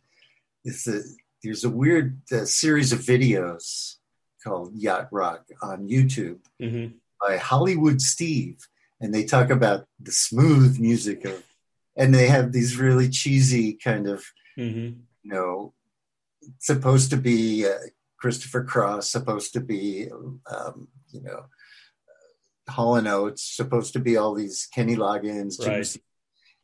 this, uh, there's a weird uh, series of videos called Yacht Rock on YouTube Mhm. by Hollywood Steve. And they talk about the smooth music of, and they have these really cheesy kind of, Mhm. you know, supposed to be uh, Christopher Cross, supposed to be, um, you know, Hall and Oates, supposed to be all these Kenny Loggins, Right.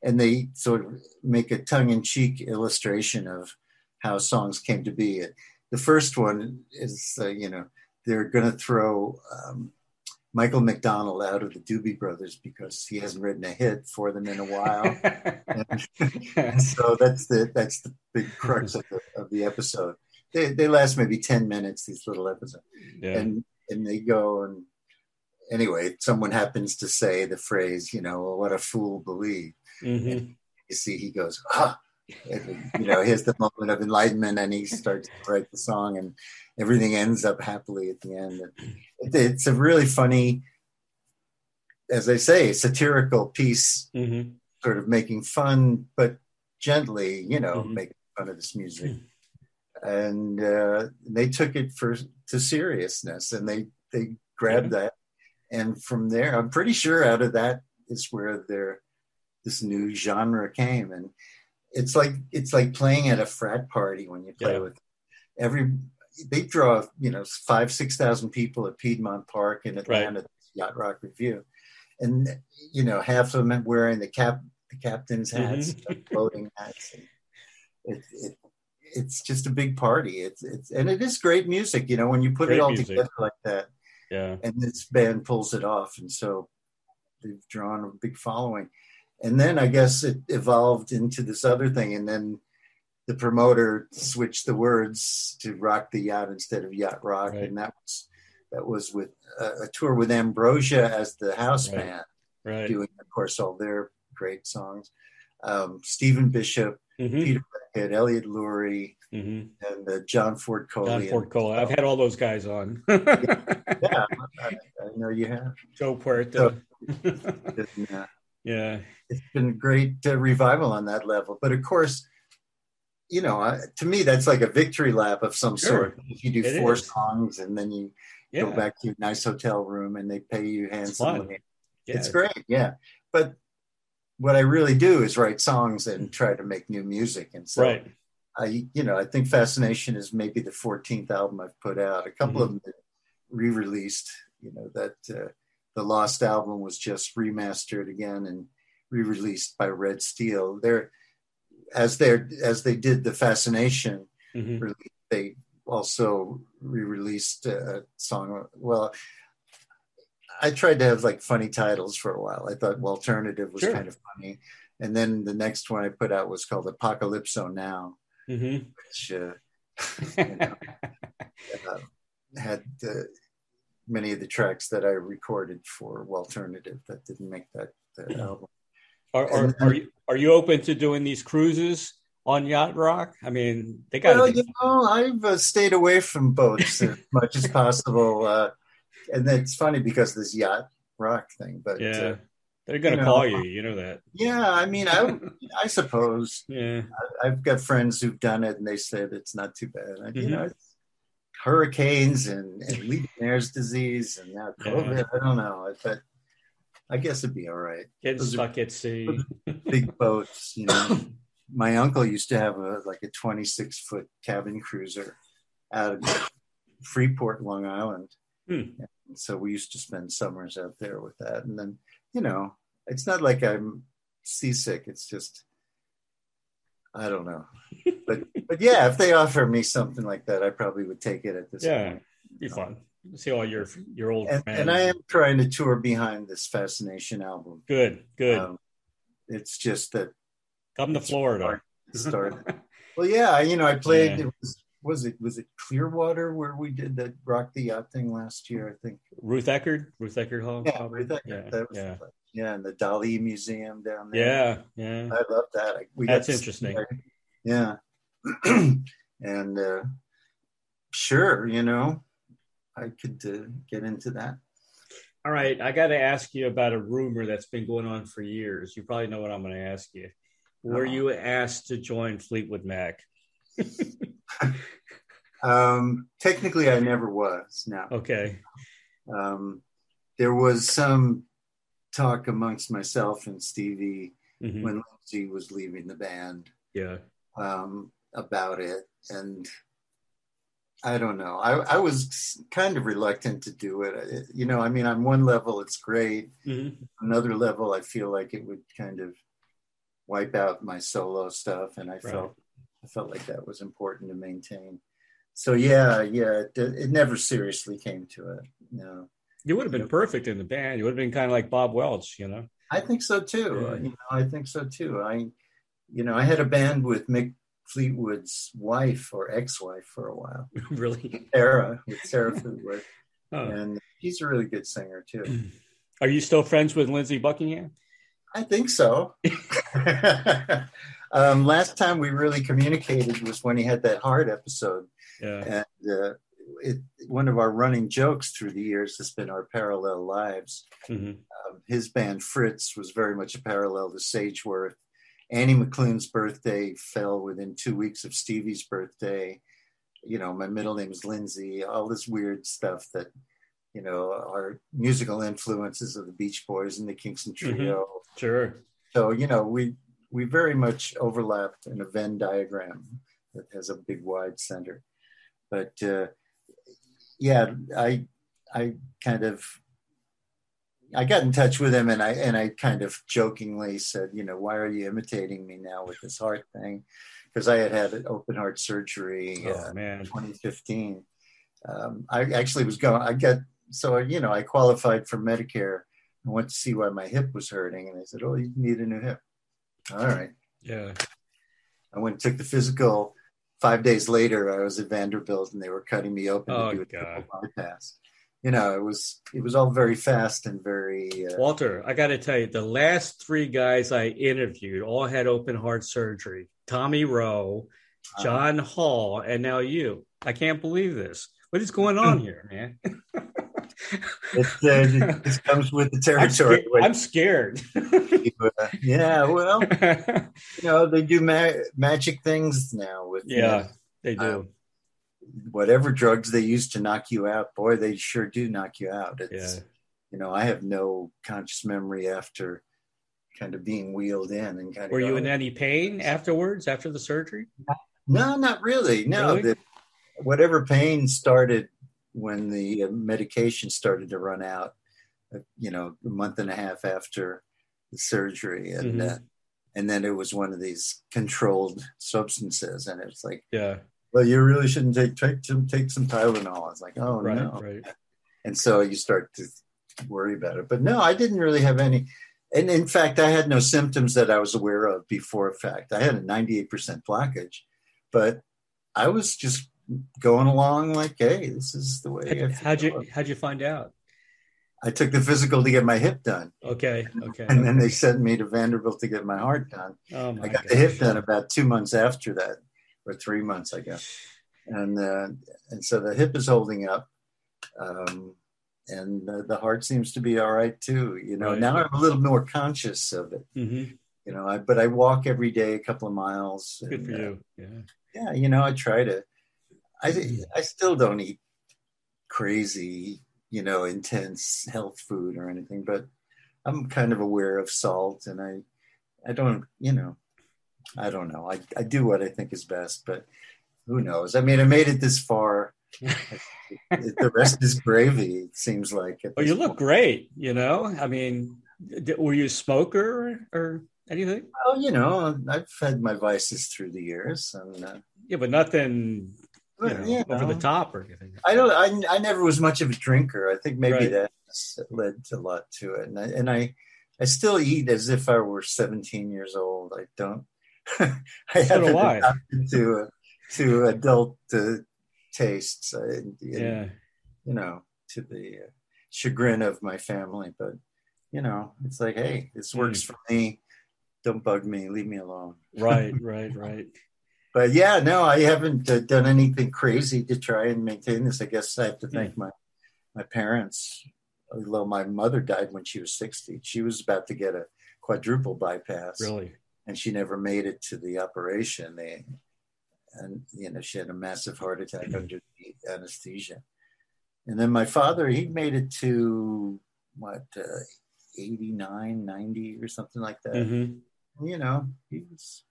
And they sort of make a tongue-in-cheek illustration of how songs came to be. The first one is, uh, you know, they're going to throw um, Michael McDonald out of the Doobie Brothers because he hasn't written a hit for them in a while. <laughs> And so that's the that's the big crux of the, of the episode. They they last maybe ten minutes. These little episodes, yeah. and and they go and anyway, someone happens to say the phrase, you know, well, what a fool believe. Mhm. You see, he goes, ah, and, you know, here's the moment of enlightenment, and he starts to write the song, and everything ends up happily at the end. It, it's a really funny, as I say, satirical piece Mhm. sort of making fun, but gently, you know, Mhm. making fun of this music. And uh, they took it for to seriousness, and they they grabbed that, and from there, I'm pretty sure out of that is where their this new genre came, and it's like it's like playing at a frat party when you play Yeah. with every. They draw, you know, five six thousand people at Piedmont Park in Atlanta, Yacht Rock Review, and you know, half of them wearing the cap, the captain's mm-hmm. hats, floating <laughs> hats. It, it, it's just a big party. It's it's and it is great music. You know, when you put Great it all music. together like that, Yeah. and this band pulls it off, and so they've drawn a big following. And then I guess it evolved into this other thing, and then the promoter switched the words to rock the yacht instead of yacht rock Right. and that was that was with a, a tour with ambrosia as the house Right. band Right. doing of course all their great songs um, stephen bishop Mhm. peter Beckett, elliot lurie Mhm. and uh, john ford coley John Ford Cole. I've had all those guys on. <laughs> yeah I, I know you have Joe Puerta. And, <laughs> uh, yeah. it's been a great uh, revival on that level. But of course, you know, to me, that's like a victory lap of some Sure. sort. If you do It four is. songs and then you Yeah. go back to your nice hotel room and they pay you handsomely, Yeah. it's great. Yeah. But what I really do is write songs and try to make new music. And so Right. I, you know, I think Fascination is maybe the 14th album I've put out. A couple of them re-released. You know that uh, the Lost album was just remastered again and re-released by Red Steel. They're as they as they did the Fascination Mhm. release, they also re-released a song. Well, I tried to have like funny titles for a while. I thought Walternative was Sure. kind of funny, and then the next one I put out was called Apocalypso Now Mhm. which uh, <laughs> you know, uh, had uh, many of the tracks that I recorded for Walternative that didn't make that, that album. Are, are, are you are you open to doing these cruises on Yacht Rock? I mean, they got Well, you know, I've uh, stayed away from boats as <laughs> much as possible, uh, and it's funny because this yacht rock thing. But Yeah. uh, They're going to you know, call you. You know that. yeah, I mean, I I suppose <laughs> Yeah. I've got friends who've done it, and they said it's not too bad. I, You Mhm. know, it's hurricanes and, and Legionnaire's disease and now COVID. I don't know, but I guess it'd be all right. Getting Those stuck at sea. Big boats, you know. <coughs> My uncle used to have a like a 26 foot cabin cruiser out of Freeport, Long Island. Hmm. And so we used to spend summers out there with that. And then, you know, it's not like I'm seasick. It's just, I don't know. But, <laughs> but yeah, if they offer me something like that, I probably would take it at this Yeah. point. Be fun. See all your your old And, friends. and I am trying to tour behind this Fascination album. good. Good. Um, it's just that Come to Florida. <laughs> start. well, yeah, I- you know, I played. Yeah. It was, was it was it Clearwater where we did that Rock the Yacht thing last year? I think. Ruth Eckerd. Ruth Eckerd Hall. Yeah? Ruth Eckerd, Yeah. that was yeah. Yeah, and the Dali Museum down there. Yeah. Yeah. I love that. We That's interesting. Yeah, <clears throat> and uh, sure, you know, I could uh, get into that. All right. I got to ask you about a rumor that's been going on for years. You probably know what I'm going to ask you. Were Uh-huh. you asked to join Fleetwood Mac? <laughs> Um, technically, I never was. Now, Okay. um, there was some talk amongst myself and Stevie Mhm. when Lindsey was leaving the band Yeah. um, about it, and I don't know. I, I was kind of reluctant to do it. You know, I mean, on one level, it's great. Mhm. Another level, I feel like it would kind of wipe out my solo stuff, and I felt I felt like that was important to maintain. So yeah, yeah, it, it never seriously came to it. No. You would have been perfect in the band. You would have been kind of like Bob Welch, you know? I think so too. Yeah. You know, I think so too. I, you know, I had a band with Mick Fleetwood's wife or ex-wife for a while, <laughs> really? Sarah, with Sarah Fleetwood, <laughs> Oh. and he's a really good singer too. <clears throat> Are you still friends with Lindsey Buckingham? I think so. <laughs> um, last time we really communicated was when he had that heart episode, Yeah. and uh, it, one of our running jokes through the years has been our parallel lives. hmm um, his band Fritz was very much a parallel to Sageworth. Annie McLoone's birthday fell within two weeks of Stevie's birthday. You know, my middle name is Lindsay. All this weird stuff that, you know, our musical influences of the Beach Boys and the Kingston Trio. Sure. So, you know, we we very much overlapped in a Venn diagram that has a big wide center. But uh, yeah, I I kind of I got in touch with him and I and I kind of jokingly said, you know, why are you imitating me now with this heart thing? Because I had had an open heart surgery uh, Oh, man. 2015. Um, I actually was going. I got so you know I qualified for Medicare. I went to see why my hip was hurting, and they said, "Oh, you need a new hip." All right. Yeah. I went and took the physical. Five days later, I was at Vanderbilt, and they were cutting me open Oh, to do a God. bypass. You know, it was it was all very fast and very. Uh, Walter, I got to tell you, the last three guys I interviewed all had open heart surgery. Tommy Roe, Uh, John Hall, and now you. I can't believe this. What is going on <clears throat> here, man? <laughs> it, uh, this <laughs> comes with the I'm, territory. I'm scared. <laughs> Uh, yeah, well, <laughs> you know, they do ma- magic things now with you yeah, know, they do. Um, whatever drugs they use to knock you out. Boy, they sure do knock you out. It's, yeah. you know, I have no conscious memory after kind of being wheeled in and kind of. Were you in any pain afterwards, after the surgery? No, not really. No, Really? the, whatever pain started when the uh, medication started to run out. uh, You know, a month and a half after the surgery, and Mhm. uh, and then it was one of these controlled substances, and it's like, Yeah, well, you really shouldn't take take some take some Tylenol. It's like, oh right, no, right. and so you start to worry about it. But no, I didn't really have any. And in fact, I had no symptoms that I was aware of before a fact. I had a 98% blockage, but I was just going along like, hey, this is the way. How'd, you how'd you find out? I took the physical to get my hip done, Okay, okay. and then they sent me to Vanderbilt to get my heart done. oh my I got gosh. the hip done about two months after that, or three months, I guess. And uh, and so the hip is holding up, um, and the, the heart seems to be all right too. You know, Right. now I'm a little more conscious of it. Mhm. You know, I, but I walk every day a couple of miles. Good and, for uh, you. Yeah. yeah, you know, I try to. I I still don't eat crazy, you know, intense health food or anything, but I'm kind of aware of salt, and I I don't, you know, I don't know. I I do what I think is best, but who knows? I mean, I made it this far. <laughs> the rest is gravy. It seems like. Well, you look great. You know, I mean, were you a smoker or anything? Well, you know, I've had my vices through the years, and uh, Yeah, but nothing you know, you over the top or anything. I don't. I, I never was much of a drinker. I think maybe Right. that led a lot to it. And I, and I, I still eat as if I were 17 years old. I don't. <laughs> I So haven't adapted to uh, to adult uh, tastes. I, and, Yeah. You know, to the uh, chagrin of my family, but you know, it's like, hey, this works for me. Don't bug me. Leave me alone. <laughs> Right, right, right. But yeah, no, I haven't uh, done anything crazy to try and maintain this. I guess I have to thank my my parents. Although my mother died when she was sixty, she was about to get a quadruple bypass, Really. and she never made it to the operation. They and you know she had a massive heart attack under the anesthesia. And then my father, he made it to what uh, 89, 90 or something like that hmm you know, he was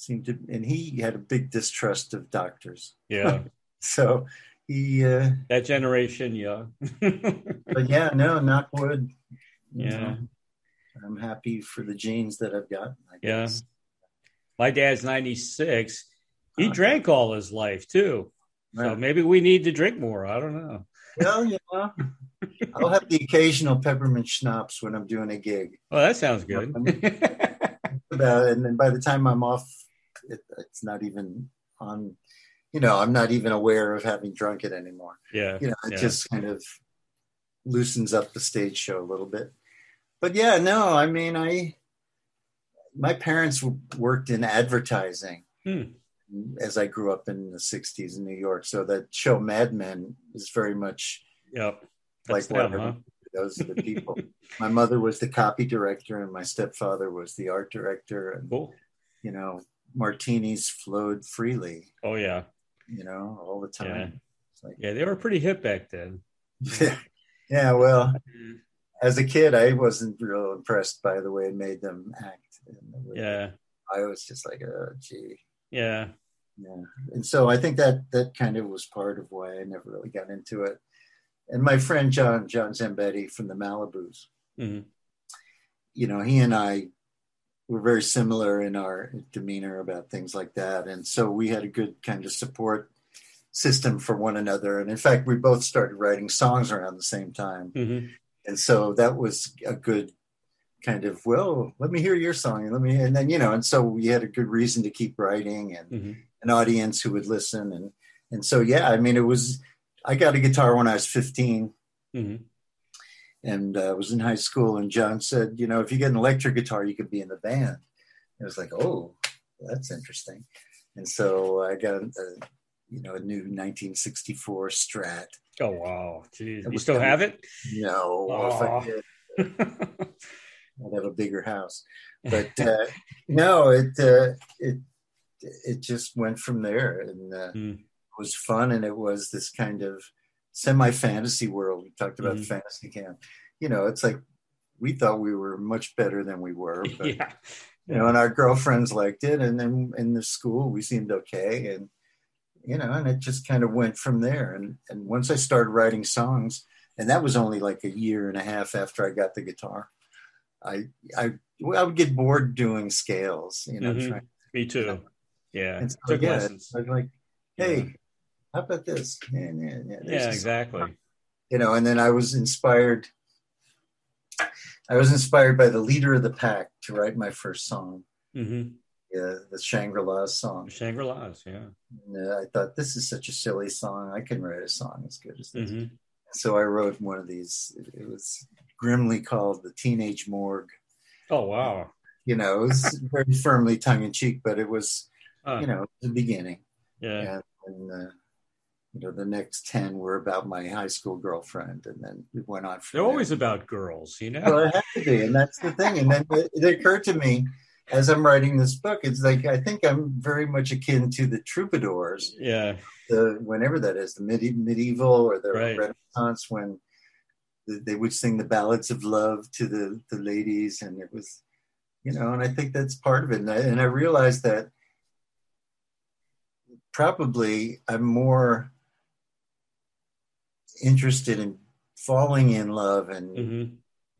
seemed to, and he had a big distrust of doctors. Yeah. <laughs> So he, uh, that generation, yeah. <laughs> but yeah, no, knock wood. Yeah. know, I'm happy for the genes that I've got. I Yeah. guess. My dad's 96. He Okay. drank all his life too. So maybe we need to drink more. I don't know. Well, you know, I'll have the occasional peppermint schnapps when I'm doing a gig. Oh, that sounds good. <laughs> About, and then by the time I'm off, it, it's not even on. You know, I'm not even aware of having drunk it anymore. yeah. you know, it yeah. just kind of loosens up the stage show a little bit. But yeah, no, I mean, I my parents worked in advertising Hmm. as I grew up in the '60s in New York. So that show Mad Men is very much Yep. like them, huh? <laughs> those are the <laughs> people. my mother was the copy director, and my stepfather was the art director, and Cool. you know, martinis flowed freely, Oh yeah. you know, all the time. It's like, Yeah, they were pretty hip back then. yeah, <laughs> yeah. well, as a kid, I wasn't real impressed by the way it made them act. And the way Yeah. I was just like, oh, gee, Yeah. yeah. And so I think that that kind of was part of why I never really got into it. And my friend John John Zambetti from the Malibus, Mhm. you know, he and I were very similar in our demeanor about things like that, and so we had a good kind of support system for one another. And in fact, we both started writing songs around the same time. Mhm. and so that was a good kind of well let me hear your song and let me and then you know and so we had a good reason to keep writing and Mhm. an audience who would listen and and so yeah i mean it was i got a guitar when i was 15 Mhm. And uh, was in high school and john said you know if you get an electric guitar you could be in the band. It was like oh that's interesting. And so i got a, you know a new 1964 strat. Oh wow, Jeez. You still have it? no. If i did <laughs> i'd have a bigger house. But uh, no it uh, it it just went from there and uh, Mm. it was fun and it was this kind of semi fantasy world we talked about Mhm. fantasy camp you know it's like we thought we were much better than we were <laughs> but yeah. you know and our girlfriends liked it and then in the school we seemed okay and you know and it just kind of went from there and and once i started writing songs and that was only like a year and a half after i got the guitar i i I would get bored doing scales, you know, Mhm. trying Me too. Yeah. and so, Took yeah, lessons. I was like, hey, Yeah. How about this? Yeah, yeah, yeah. there's Yeah, this- exactly. You know, and then I was inspired. I was inspired by the leader of the pack to write my first song, hmm yeah, the Shangri La song. Shangri La's, yeah. And, uh, I thought this is such a silly song. I can write a song as good as this. hmm So I wrote one of these. It was grimly called the Teenage Morgue. Oh wow. You know, it was very firmly tongue in cheek, but it was, Huh. you know, the beginning. yeah. and, and uh, you know the next 10 were about my high school girlfriend and then we went on They're there. always about girls, you know. well it had to be and that's the thing and then it, it occurred to me as i'm writing this book it's like i think i'm very much akin to the troubadours yeah. the whenever that is the medi- medieval or the Right. renaissance when the, they would sing the ballads of love to the the ladies and it was you know and i think that's part of it and i, and I realized that probably i'm more interested in falling in love and hmm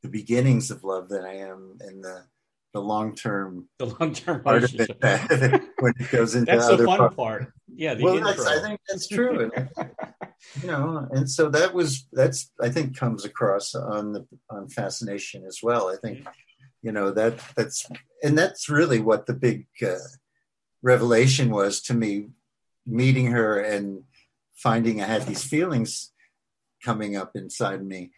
the beginnings of love than i am in the the long term <laughs> The long term part of it <laughs> when it goes into That's the fun parts. part. Yeah, the well intro. that's, i think that's true and you know and so that was that's i think comes across on the on fascination as well i think you know that that's and that's really what the big uh, revelation was to me meeting her and finding i had these feelings coming up inside me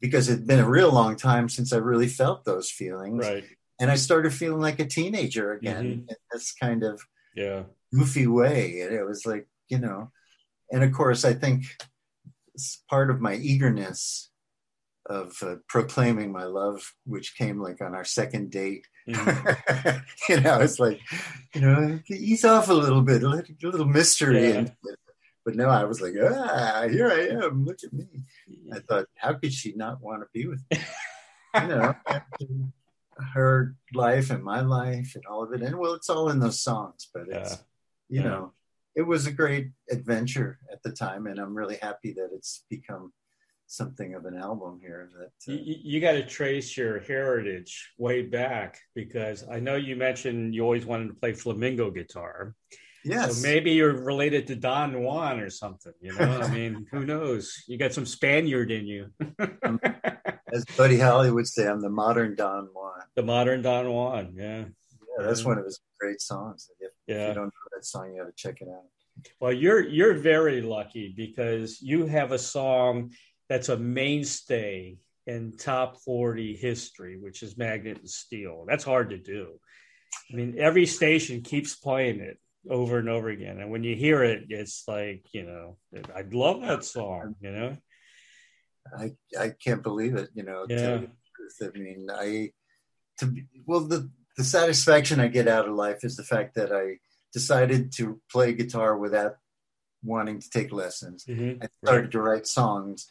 because it'd been a real long time since i really felt those feelings right. and i started feeling like a teenager again Mhm. in this kind of Yeah. goofy way and it was like you know and of course i think it's part of my eagerness of uh, proclaiming my love which came like on our second date Mhm. <laughs> you know it's like you know ease off a little bit a little, a little mystery Yeah. and, but no i was like ah here i am look at me i thought how could she not want to be with me <laughs> you know after her life and my life and all of it and well it's all in those songs but it's you Yeah. know it was a great adventure at the time and i'm really happy that it's become something of an album here that uh, You, you got to trace your heritage way back because I know you mentioned you always wanted to play flamenco guitar. Yes So maybe you're related to Don Juan or something. You know, I mean, <laughs> who knows? You got some Spaniard in you. <laughs> as buddy holly would say i'm the modern don juan the modern Don Juan. Yeah. yeah that's one of his great songs if, if you don't know that song you got to check it out Well, you're you're very lucky because you have a song that's a mainstay in top 40 history, which is Magnet and Steel. That's hard to do. I mean, every station keeps playing it over and over again. And when you hear it, it's like, you know, I love that song, you know? i i can't believe it you know Yeah. tell you the truth. i mean i to well the the satisfaction i get out of life is the fact that i decided to play guitar without wanting to take lessons Mhm. I started to write songs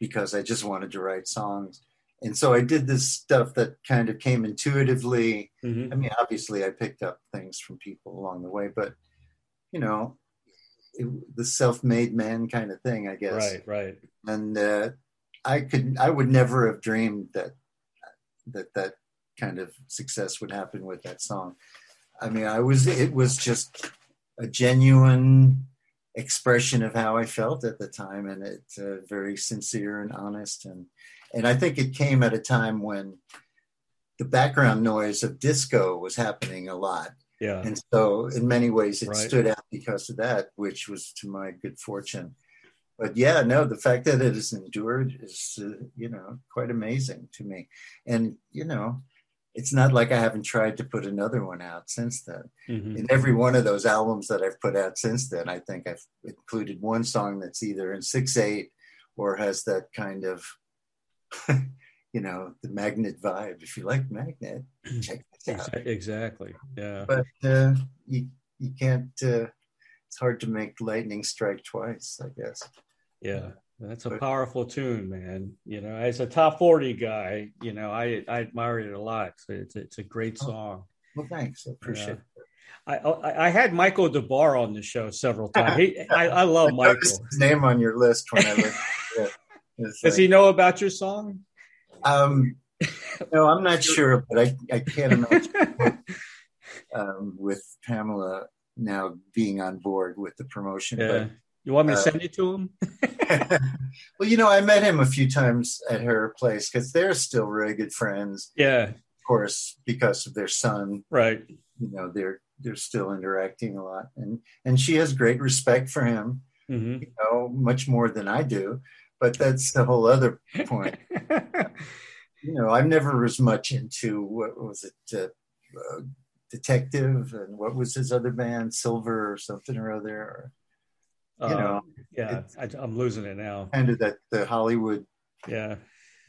because I just wanted to write songs. And so I did this stuff that kind of came intuitively. Mhm. I mean, obviously, I picked up things from people along the way, but you know, it, the self-made man kind of thing, I guess. Right, right. And uh, I could, I would never have dreamed that that that kind of success would happen with that song. I mean, I was, it was just a genuine expression of how I felt at the time, and it's uh, very sincere and honest, and and I think it came at a time when the background noise of disco was happening a lot. Yeah. And so, in many ways, it Right. stood out because of that, which was to my good fortune. But yeah, no, the fact that it has endured is, uh, you know, quite amazing to me. And, you know, it's not like I haven't tried to put another one out since then. Mhm. In every one of those albums that I've put out since then, I think I've included one song that's either in 6 8 or has that kind of, <laughs> you know, the magnet vibe. If you like magnet, check this out Exactly. Yeah. but uh, you you can't. Uh, it's hard to make lightning strike twice, I guess. Yeah. That's a But- powerful tune, man. You know, as a top 40 guy, you know, I, I admire it a lot. It's, it's a great Oh, song. Well, thanks. I appreciate it. I, I I had Michael Des Barres on the show several times. He, I, I love <laughs> I Michael. his name on your list when I looked. At it. It's Does like, he know about your song? Um, <laughs> no, I'm not sure, but I I can't imagine <laughs> um, with Pamela now being on board with the promotion. Yeah. You want me to Uh, send it to him? <laughs> Well, you know, I met him a few times at her place because they're still really good friends. Yeah. Of course, because of their son, Right. you know, they're they're still interacting a lot, and and she has great respect for him. hmm You know, much more than I do. But that's the whole other point. <laughs> you know, I'm never as much into what was it, uh, uh, Detective, and what was his other band, Silver or something or other, or You know, Uh, yeah. I, I'm losing it now. kind of that the Hollywood Yeah.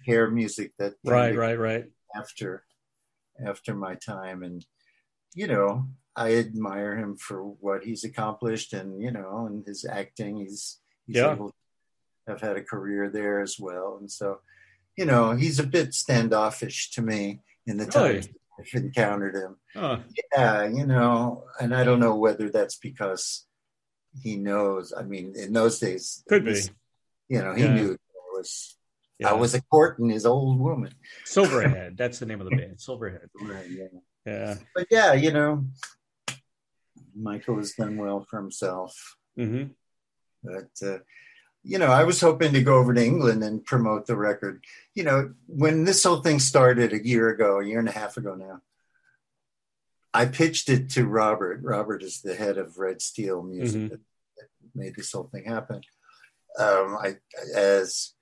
hair music that Right. Right. Right. after after my time, and you know, I admire him for what he's accomplished, and you know, and his acting. He's he's Yeah. able to have had a career there as well, and so you know, he's a bit standoffish to me in the Really? times I've encountered him. Huh. Yeah, you know, and I don't know whether that's because he knows. I mean, in those days, Could be. You know, he Yeah. knew there was. Yeah. I was a courting his old woman. Silverhead. That's the name of the band. <laughs> Silverhead. Yeah. Yeah. But yeah, you know, Michael has done well for himself. hmm But uh, you know, I was hoping to go over to England and promote the record. You know, when this whole thing started a year ago, a year and a half ago now, I pitched it to Robert. Robert is the head of Red Steel Music Mhm. that, that made this whole thing happen. Um, I as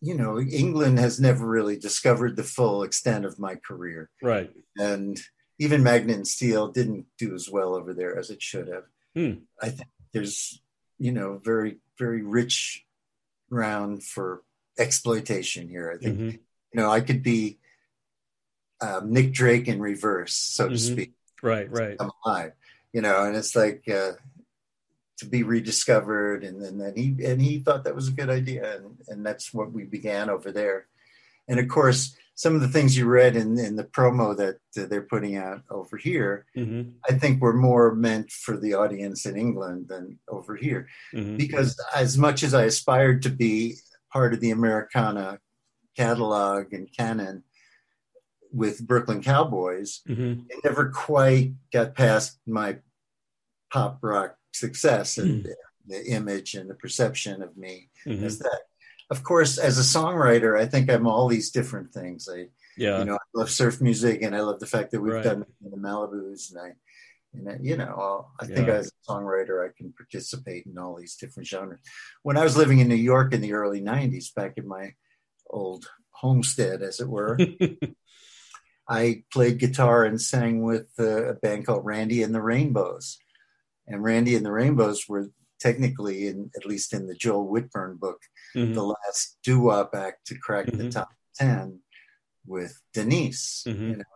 you know, England has never really discovered the full extent of my career Right. and even Magnet and Steel didn't do as well over there as it should have. Hmm. I think there's, you know, very very rich ground for exploitation here. I think hmm you know I could be um, Nick Drake in reverse, so to Mhm. speak. Right. Right. I'm alive, you know, and it's like uh, to be rediscovered, and, and then he and he thought that was a good idea, and and that's what we began over there. And of course, some of the things you read in in the promo that they're putting out over here, hmm I think were more meant for the audience in England than over here, hmm because as much as I aspired to be part of the Americana catalog and canon with Brooklyn Cowboys, hmm it never quite got past my pop rock success and the image and the perception of me hmm as that. Of course, as a songwriter, I think I'm all these different things. I, Yeah. you know, I love surf music, and I love the fact that we've Right. done in the Malibooz, and I, and I, you know, I think Yeah. as a songwriter, I can participate in all these different genres. When I was living in New York in the early '90s, back in my old homestead, as it were, <laughs> I played guitar and sang with uh, a band called Randy and the Rainbows. And Randy and the Rainbows were technically, in, at least in the Joel Whitburn book, Mhm. the last doo-wop act to crack the Mhm. top 10 with Denise. Mhm. You know?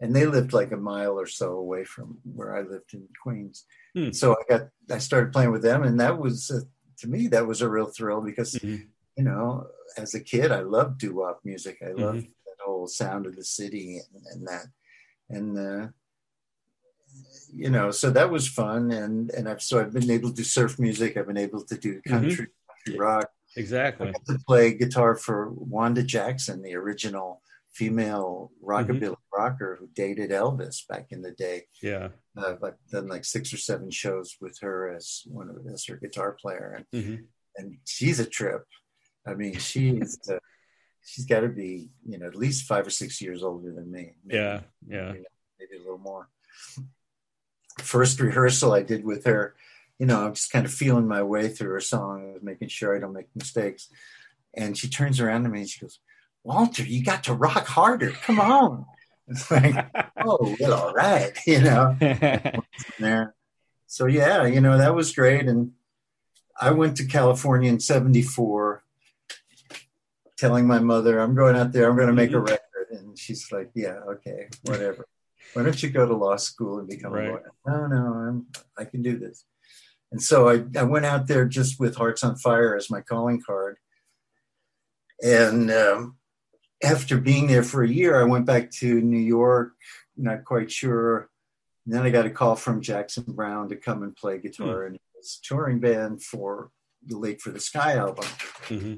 And they lived like a mile or so away from where I lived in Queens. Hmm. So I got, I started playing with them, and that was, uh, to me, that was a real thrill because Mhm. you know, as a kid, I loved doo wop music. I loved Mm-hmm. that whole sound of the city and, and that, and uh, you know, so that was fun. And and I've so I've been able to do surf music. I've been able to do Mm-hmm. country, country rock. I Exactly. to play guitar for Wanda Jackson, the original female rockabilly Mm-hmm. rocker who dated Elvis back in the day. Yeah. Uh, I've done like six or seven shows with her as one of as her guitar player, and hmm and she's a trip. I mean, she's uh, she's got to be you know at least five or six years older than me. Maybe, yeah, yeah, maybe, maybe a little more. First rehearsal I did with her, you know, I'm just kind of feeling my way through her song, making sure I don't make mistakes. And she turns around to me and she goes, Walter, you got to rock harder. Come on. <laughs> It's like, <laughs> oh, well, all right, <laughs> you know. there. So yeah, you know, that was great. And I went to California in 74, telling my mother, I'm going out there, I'm going to make a mm-hmm. record. And she's like, yeah, okay, whatever. Why don't you go to law school and become right. a lawyer? No, no, I'm, I can do this. And so I, I went out there just with Hearts on Fire as my calling card. And um, after being there for a year, I went back to New York, not quite sure. And then I got a call from Jackson Browne to come and play guitar mm. in his touring band for the Late for the Sky album, mm-hmm.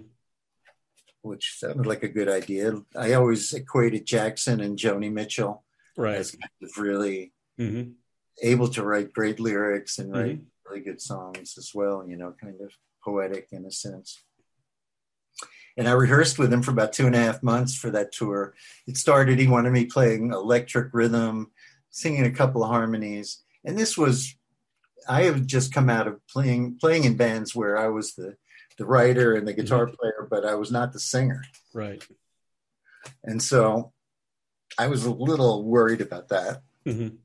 which sounded like a good idea. I always equated Jackson and Joni Mitchell right. as kind of really mm-hmm. able to write great lyrics and write mm-hmm. really good songs as well, you know, kind of poetic in a sense and I rehearsed with him for about two and a half months for that tour. It started, he wanted me playing electric rhythm, singing a couple of harmonies. And this was, I have just come out of playing playing in bands where I was the, the writer and the guitar mm-hmm. player, but I was not the singer. Right. And so I was a little worried about that. Mm-hmm.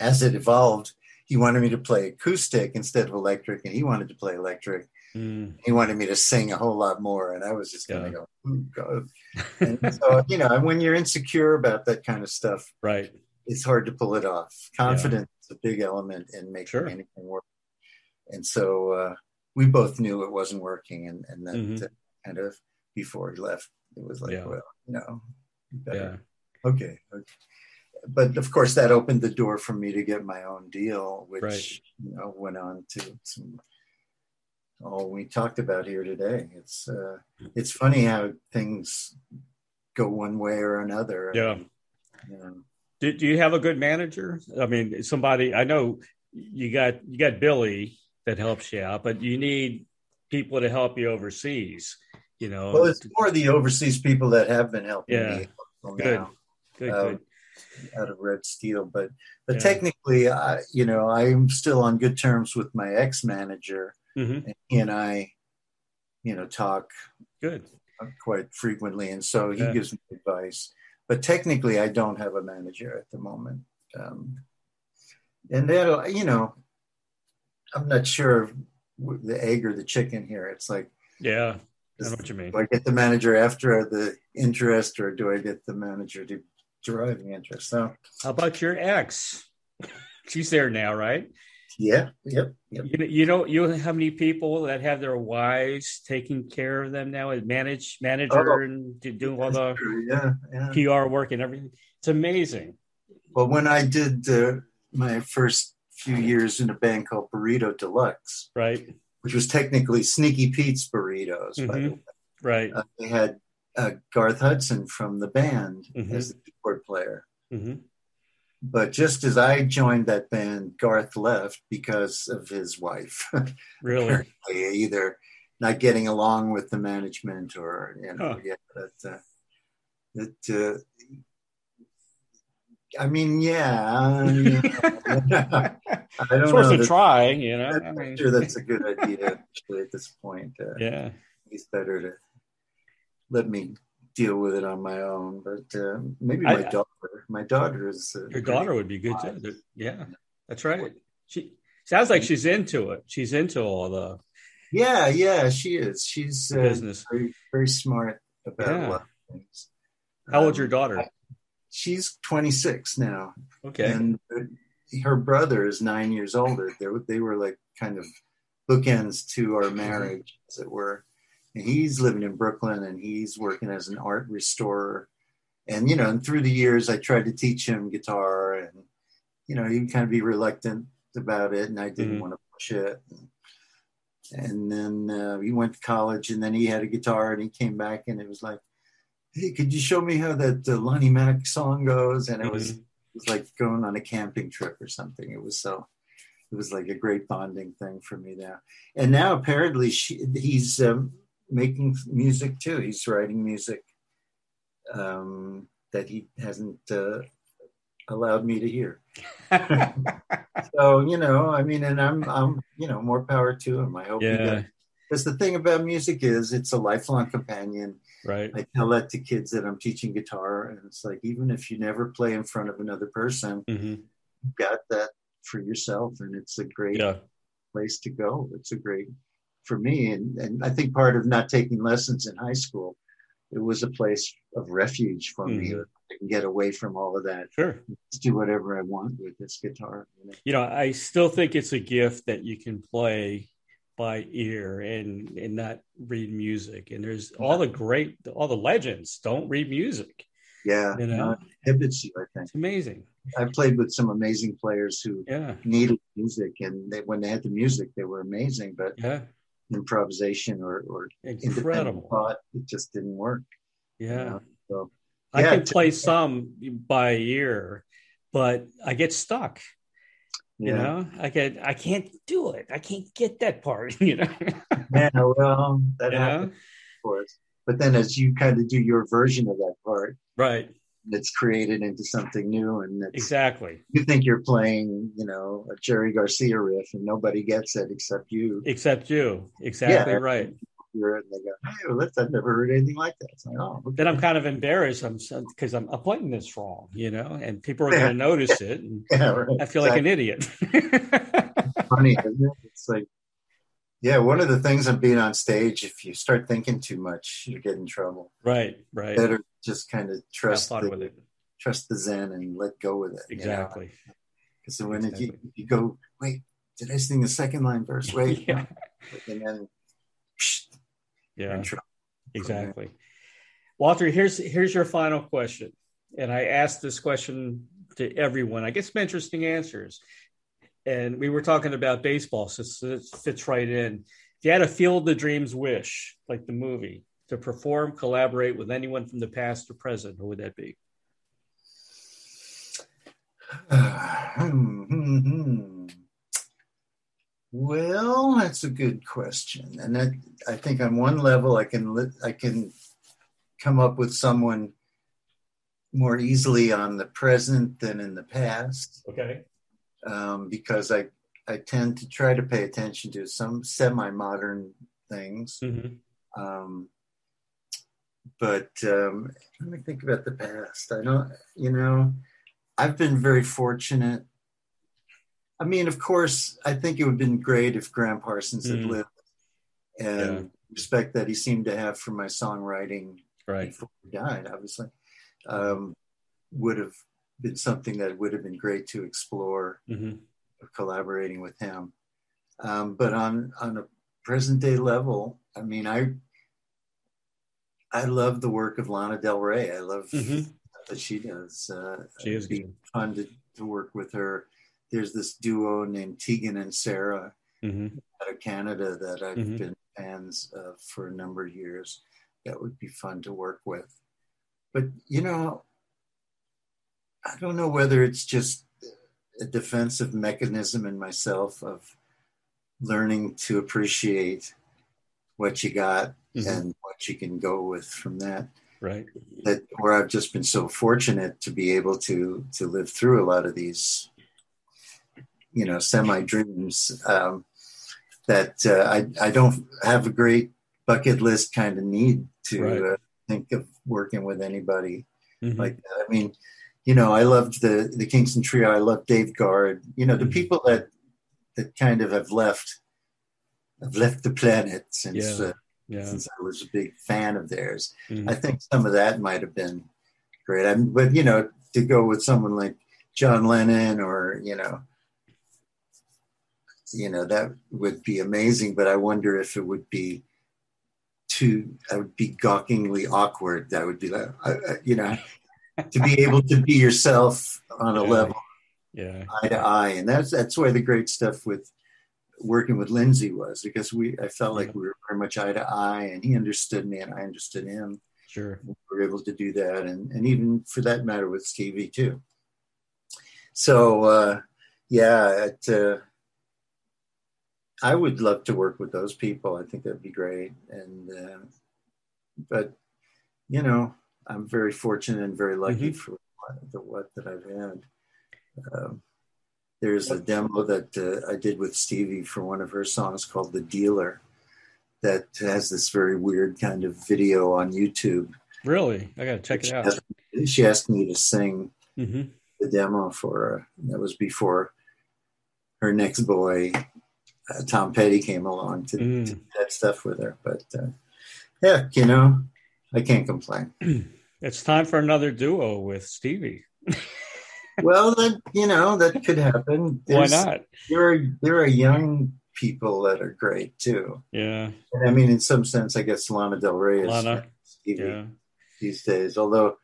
As it evolved, he wanted me to play acoustic instead of electric, and he wanted to play electric. Mm. He wanted me to sing a whole lot more, and I was just going to go, oh, God. And so, <laughs> you know, when you're insecure about that kind of stuff, right, it's hard to pull it off. Confidence yeah. is a big element in making sure. anything work. And so uh, we both knew it wasn't working, and and then mm-hmm. kind of before he left, it was like, yeah. well, you know, yeah. Okay, okay. But of course, that opened the door for me to get my own deal, which right. you know went on to some all we talked about here today. It's uh, it's funny how things go one way or another. Yeah. you know. do, do you have a good manager? I mean, somebody I know you got you got Billy that helps you out, but you need people to help you overseas. You know, well, it's more the overseas people that have been helping yeah. me. Good. Now, good, uh, good. Out of Red Steel, but but yeah. technically, I you know I'm still on good terms with my ex manager, Mm-hmm. And he and I, you know, talk good quite frequently, and so he yeah. gives me advice. But technically, I don't have a manager at the moment, um, and that you know, I'm not sure the egg or the chicken here. It's like yeah, I know what you mean. Do I get the manager after the interest, or do I get the manager to the interest? So, how about your ex? <laughs> She's there now, right? Yeah. Yep. Yep. You know, you know, you know how many people that have their wives taking care of them now, as manage manager oh, and doing all the yeah, yeah. PR work and everything. It's amazing. Well, when I did uh, my first few years in a band called Burrito Deluxe, right, which was technically Sneaky Pete's Burritos, mm-hmm. right, uh, they had uh, Garth Hudson from the band mm-hmm. as the keyboard player. Mm-hmm. But just as I joined that band, Garth left because of his wife. <laughs> really? Either not getting along with the management or, you know, huh. yeah, but, uh, it, uh, I mean, yeah. I, <laughs> don't it's worth know. a try, you know. I'm sure that's a good idea actually at this point. Uh, <laughs> yeah. It's better to let me deal with it on my own. But uh, maybe my I, daughter, my daughter is. Uh, your daughter would be good too. Yeah, that's right. She sounds like she's into it. She's into all the. Yeah, yeah, she is. She's uh, business. Very, very smart about yeah. a lot of things. How old's your um, daughter? she's 26 now. Okay. And her brother is nine years older. They were, they were like kind of bookends to our marriage, as it were and he's living in Brooklyn and he's working as an art restorer. And you know, and through the years, I tried to teach him guitar, and you know, he'd kind of be reluctant about it, and I didn't mm-hmm. want to push it. And, then uh, he went to college, and then he had a guitar, and he came back, and it was like, "Hey, could you show me how that uh, Lonnie Mack song goes?" And it mm-hmm. was it was like going on a camping trip or something. It was so it was like a great bonding thing for me now. And now apparently she, he's um, making music too. He's writing music um, that he hasn't uh, allowed me to hear. <laughs> so you know, I mean, and I'm, I'm, you know, more power to him. I hope. Yeah. Because the thing about music is, it's a lifelong companion. Right. I tell that to kids that I'm teaching guitar, and it's like even if you never play in front of another person, hmm you've got that for yourself, and it's a great Yeah. place to go. It's a great for me, and and I think part of not taking lessons in high school, it was a place of refuge for me. Mhm. I can get away from all of that. Sure. Just do whatever I want with this guitar. You know? You know, I still think it's a gift that you can play by ear and and not read music. And there's all the great, all the legends don't read music. Yeah, You know? it inhibits you. I think It's amazing. I've played with some amazing players who Yeah. needed music, and they, when they had the music, they were amazing. But Yeah. Improvisation or, or Incredible. thought, it just didn't work. you Yeah. know? So I Yeah, can t- play some by ear, but I get stuck. You yeah, know, I get I can't do it. I can't get that part. <laughs> You know, yeah. Well, that you happens, of course. But then, as you kind of do your version of that part, right? It's created into something new, and it's, Exactly, you think you're playing, you know, a Jerry Garcia riff, and nobody gets it except you. except you. Exactly Yeah. right. Hear it, and they go, "Hey, well, that's, I've never heard anything like that." Like, oh, okay. Then I'm kind of embarrassed. I'm because I'm, playing this wrong. You know, and people are going to notice it. And <laughs> yeah, right. I feel like an idiot. <laughs> funny, isn't it? It's like, yeah, one of the things of being on stage, if you start thinking too much, you get in trouble. right, right. Better just kind of trust the, with it. trust the zen and let go with it. Exactly. Because when it, you, Exactly. you go, wait, did I sing the second line verse? <laughs> Wait, Yeah. and then psh, Yeah. in trouble. Exactly. Walter, here's here's your final question. And I asked this question to everyone. I get some interesting answers. And we were talking about baseball, so it fits right in. If you had a field the dreams wish, like the movie, to perform, collaborate with anyone from the past or present, who would that be? <sighs> Well, that's a good question, and that, I think on one level I can I can come up with someone more easily on the present than in the past Okay. Um, because I I tend to try to pay attention to some semi-modern things. hmm Um, but um, let me think about the past. I don't, you know, I've been very fortunate. I mean, of course, I think it would have been great if Gram Parsons had Mm. lived and Yeah. respect that he seemed to have for my songwriting Right. before he died, obviously, um, would have been something that would have been great to explore hmm collaborating with him. Um, but on on a present day level, I mean, I I love the work of Lana Del Rey. I love Mhm. that she does. Uh, She is good. fun to, to work with her. There's this duo named Tegan and Sara hmm out of Canada that I've Mhm. been fans of for a number of years. That would be fun to work with. But you know, I don't know whether it's just a defensive mechanism in myself of learning to appreciate what you got Mhm. and what you can go with from that Right. that where I've just been so fortunate to be able to to live through a lot of these, you know, semi dreams. Um, that uh, I I don't have a great bucket list kind of need to Right. uh, think of working with anybody Mhm. like that. I mean, you know, I loved the the Kingston Trio. I loved Dave Guard. You know, the Mhm. people that that kind of have left have left the planet since. Yeah. Uh, yeah. since I was a big fan of theirs. Mhm. I think some of that might have been great. I but you know, to go with someone like John Lennon or you know, you know that would be amazing. But I wonder if it would be too. I would be gawkingly awkward. That would be like, I, I, you know, to be able to be yourself on a Yeah. level Yeah. eye to eye, and that's that's where the great stuff with working with Lindsey was because we I felt like Yeah. we were very much eye to eye, and he understood me and I understood him. Sure. We were able to do that, and and even for that matter with Stevie too. So uh, yeah, it, uh, I would love to work with those people. I think that'd be great, and uh, but you know I'm very fortunate and very lucky Mhm. for what, the what that I've had. Um, there's a demo that uh, I did with Stevie for one of her songs called "The Dealer," that has this very weird kind of video on YouTube. Really, I got to check it out. asked, she asked me to sing hmm the demo for her. That was before her next boy, uh, Tom Petty, came along to, Mm. to do that stuff with her. But uh, yeah, you know, I can't complain. <clears throat> It's time for another duo with Stevie. <laughs> well, that you know that could happen. Why not? There are there are young people that are great too. Yeah, And I mean, in some sense, I guess Lana Del Rey is Lana. Stevie yeah. these days. Although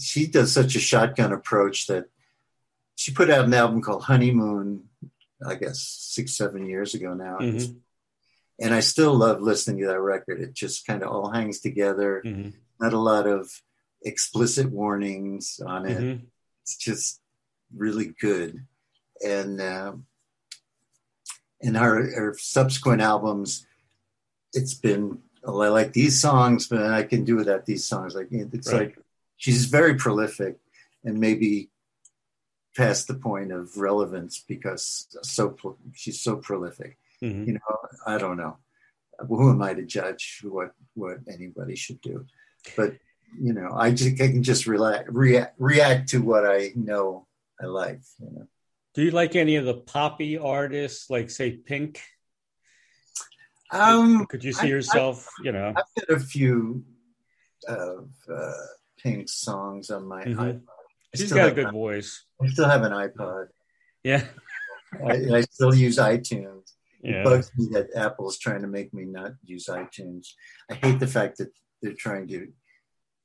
she does such a shotgun approach that she put out an album called Honeymoon, I guess six seven years ago now, Mhm. And I still love listening to that record. It just kind of all hangs together. hmm Not a lot of explicit warnings on it. hmm It's just really good, and um, in our, her subsequent albums, it's been. Well, I like these songs, but I can do without these songs. Like it's Right. like she's very prolific, and maybe past the point of relevance because so she's so prolific. Hmm You know, I don't know. Who am I to judge what what anybody should do? But you know, I just I can just relax, react, react to what I know I like. You know, Do you like any of the poppy artists, like say Pink? um, Could you see I- yourself? you know, I've got a few of uh, Pink songs on my Mhm. iPod. I she's still got a good voice. I still have an iPod. Yeah, I, I still use iTunes. It yeah. bugs me that Apple's trying to make me not use iTunes. I hate the fact that they're trying to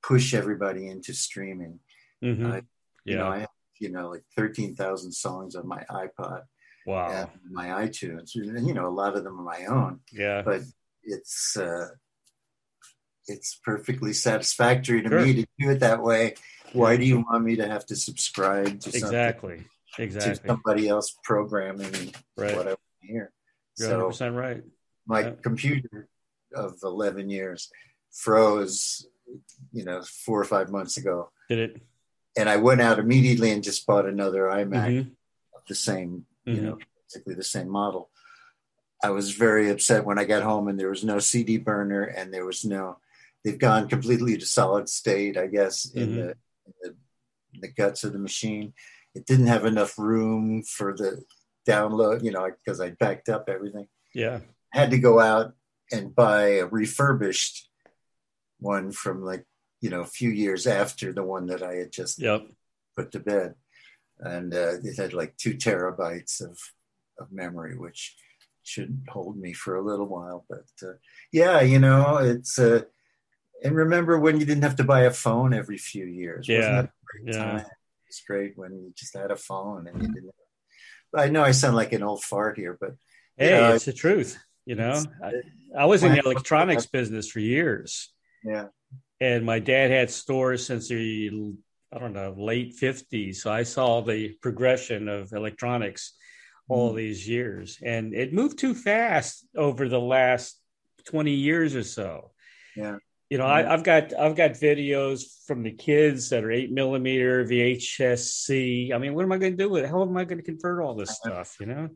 push everybody into streaming. hmm I- You know. I have you know like thirteen thousand songs on my iPod Wow. my iTunes. You know, a lot of them are my own, Yeah. but it's uh, it's perfectly satisfactory to Sure. me to do it that way. Why do you want me to have to subscribe to something Exactly. to somebody else programming Right. what I hear? You're So 100 percent right. my Yeah. computer of 11 years froze you know four or five months ago Did it? and i went out immediately and just bought another imac Mhm. of the same you Mhm. know basically the same model i was very upset when i got home and there was no cd burner and there was no they've gone completely to solid state i guess in, Mhm. the, in the in the guts of the machine it didn't have enough room for the download you know because i backed up everything Yeah. had to go out and buy a refurbished one from like you know a few years after the one that I had just Yep. put to bed, and uh, it had like two terabytes of of memory, which should hold me for a little while. But uh, yeah, you know, it's uh, and remember when you didn't have to buy a phone every few years? Wasn't Yeah. that a great Yeah. time? It's great when you just had a phone and you didn't. I know I sound like an old fart here, but Hey, Yeah. it's the truth. You know, I, I was in the electronics business for years, yeah, and my dad had stores since the I don't know late fifties. So I saw the progression of electronics all Mm. these years, and it moved too fast over the last twenty years or so. yeah. You know. I, mm-hmm. I've got I've got videos from the kids that are eight millimeter VHS-C. I mean, what am I going to do with it? How am I going to convert all this uh-huh. stuff? You know?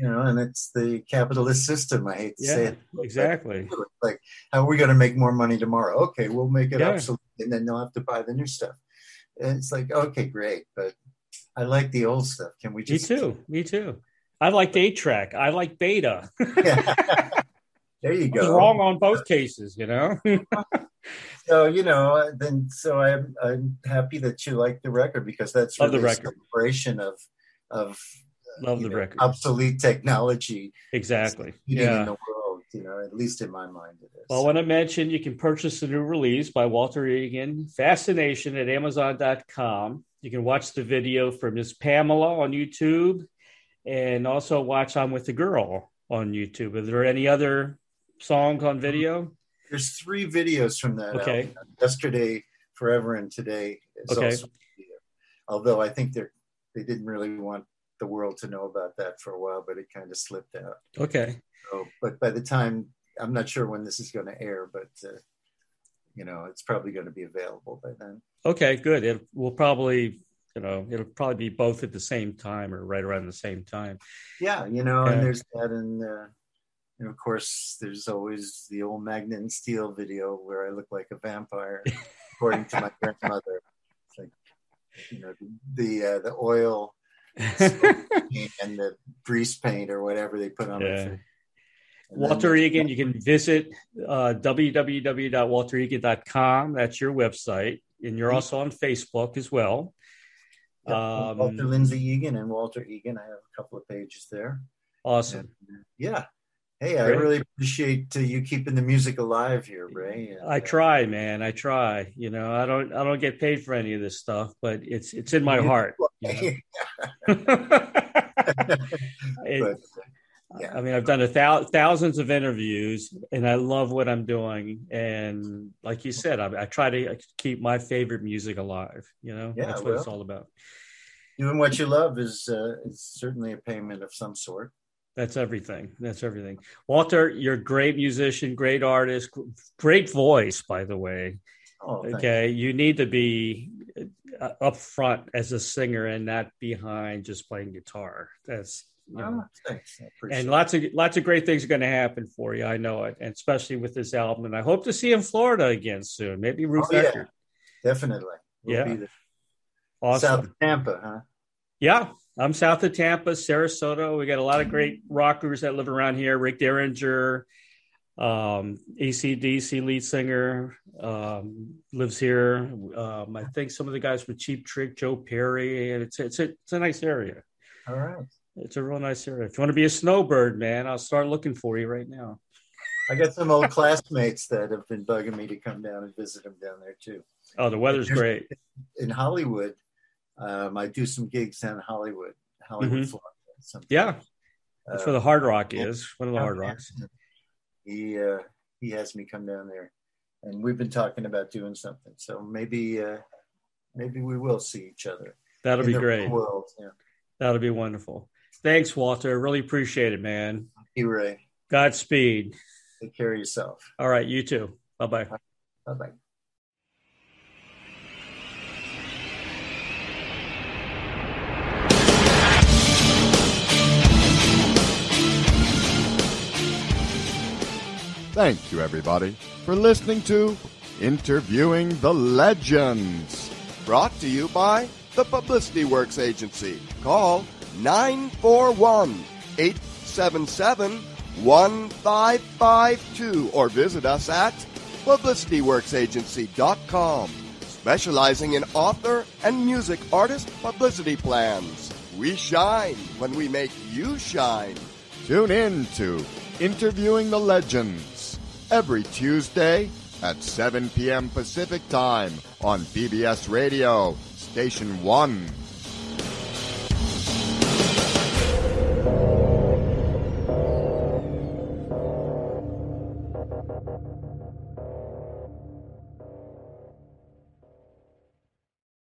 you know, and it's the capitalist system. I hate to say it. exactly. Like, how are we going to make more money tomorrow? Okay, we'll make it Yeah. obsolete, and then they'll have to buy the new stuff. And it's like, okay, great, but I like the old stuff. Can we Me just? too. Me too. I like eight track. I like beta. <laughs> <laughs> there you go. wrong on both cases, you know. <laughs> So you know, uh, then so I'm I'm happy that you like the record because that's Love the really a record. celebration of of uh, Love the know, record. obsolete technology exactly. succeeding in Yeah. the world. You know, at least in my mind, it is. Well, I want to mention you can purchase the new release by Walter Egan, Fascination at Amazon.com. You can watch the video for Miss Pamela on YouTube and also watch I'm with the Girl on YouTube. Are there any other songs on video? There's three videos from that. Okay. album. Yesterday, forever, and today. Is Okay. also. Although I think they they didn't really want the world to know about that for a while, but it kind of slipped out. Okay. So, but by the time I'm not sure when this is going to air, but uh, you know, it's probably going to be available by then. Okay, good. It will probably, you know, it'll probably be both at the same time or right around the same time. Yeah, you know, and there's that, and uh, and of course, there's always the old Magnet and Steel video where I look like a vampire, according to my <laughs> grandmother. It's like, you know, the the, uh, the oil <laughs> and the grease paint or whatever they put on yeah. it. Walter Egan, <laughs> you can visit uh, www.walteregan.com. That's your website. And you're also on Facebook as well. um, Walter Lindsay Egan and Walter Egan. I have a couple of pages there. Awesome. And, yeah. Hey, I really appreciate uh, you keeping the music alive here, Ray. And, I uh, try, man. I try. You know, I don't. I don't get paid for any of this stuff, but it's it's in my heart. <laughs> You know? <laughs> it, yeah. I mean, I've done a thou- thousands of interviews, and I love what I'm doing. And like you said, I, I try to keep my favorite music alive. You know, yeah, that's what well, it's all about. Doing what you love is uh, is certainly a payment of some sort. That's everything. That's everything. Walter, you're a great musician, great artist, great voice, by the way. Oh, okay, you. you need to be uh, up front as a singer and not behind just playing guitar. That's you know, oh, and lots of lots of great things are going to happen for you. I know it, and especially with this album. And I hope to see you in Florida again soon. Maybe Ruth oh, yeah. Definitely. We'll yeah. Awesome. South Tampa, huh? Yeah, I'm south of Tampa, Sarasota. We got a lot of great rockers that live around here. Rick Derringer, um, ACDC lead singer, um, lives here. Um, I think some of the guys from Cheap Trick, Joe Perry, and it's it's a, it's a nice area. All right. It's a real nice area. If you want to be a snowbird, man, I'll start looking for you right now. I got some old classmates that have been bugging me to come down and visit them down there too. Oh, the weather's great. In Hollywood, um, I do some gigs in Hollywood, Hollywood, mm-hmm. Florida. Sometimes. Yeah, that's where the Hard Rock is. One of the Hard Rocks. He uh, he has me come down there, and we've been talking about doing something. So maybe uh, maybe we will see each other. That'll be great. World, yeah. That'll be wonderful. Thanks, Walter. Really appreciate it, man. Thank you, Ray. Godspeed. Take care of yourself. All right, you too. Bye bye. Bye bye. Thank you, everybody, for listening to Interviewing the Legends. Brought to you by the Publicity Works Agency. Call 941 877 1552 or visit us at publicityworksagency.com, specializing in author and music artist publicity plans. We shine when we make you shine. Tune in to Interviewing the Legends every Tuesday at 7 p.m. Pacific Time on BBS Radio, Station 1.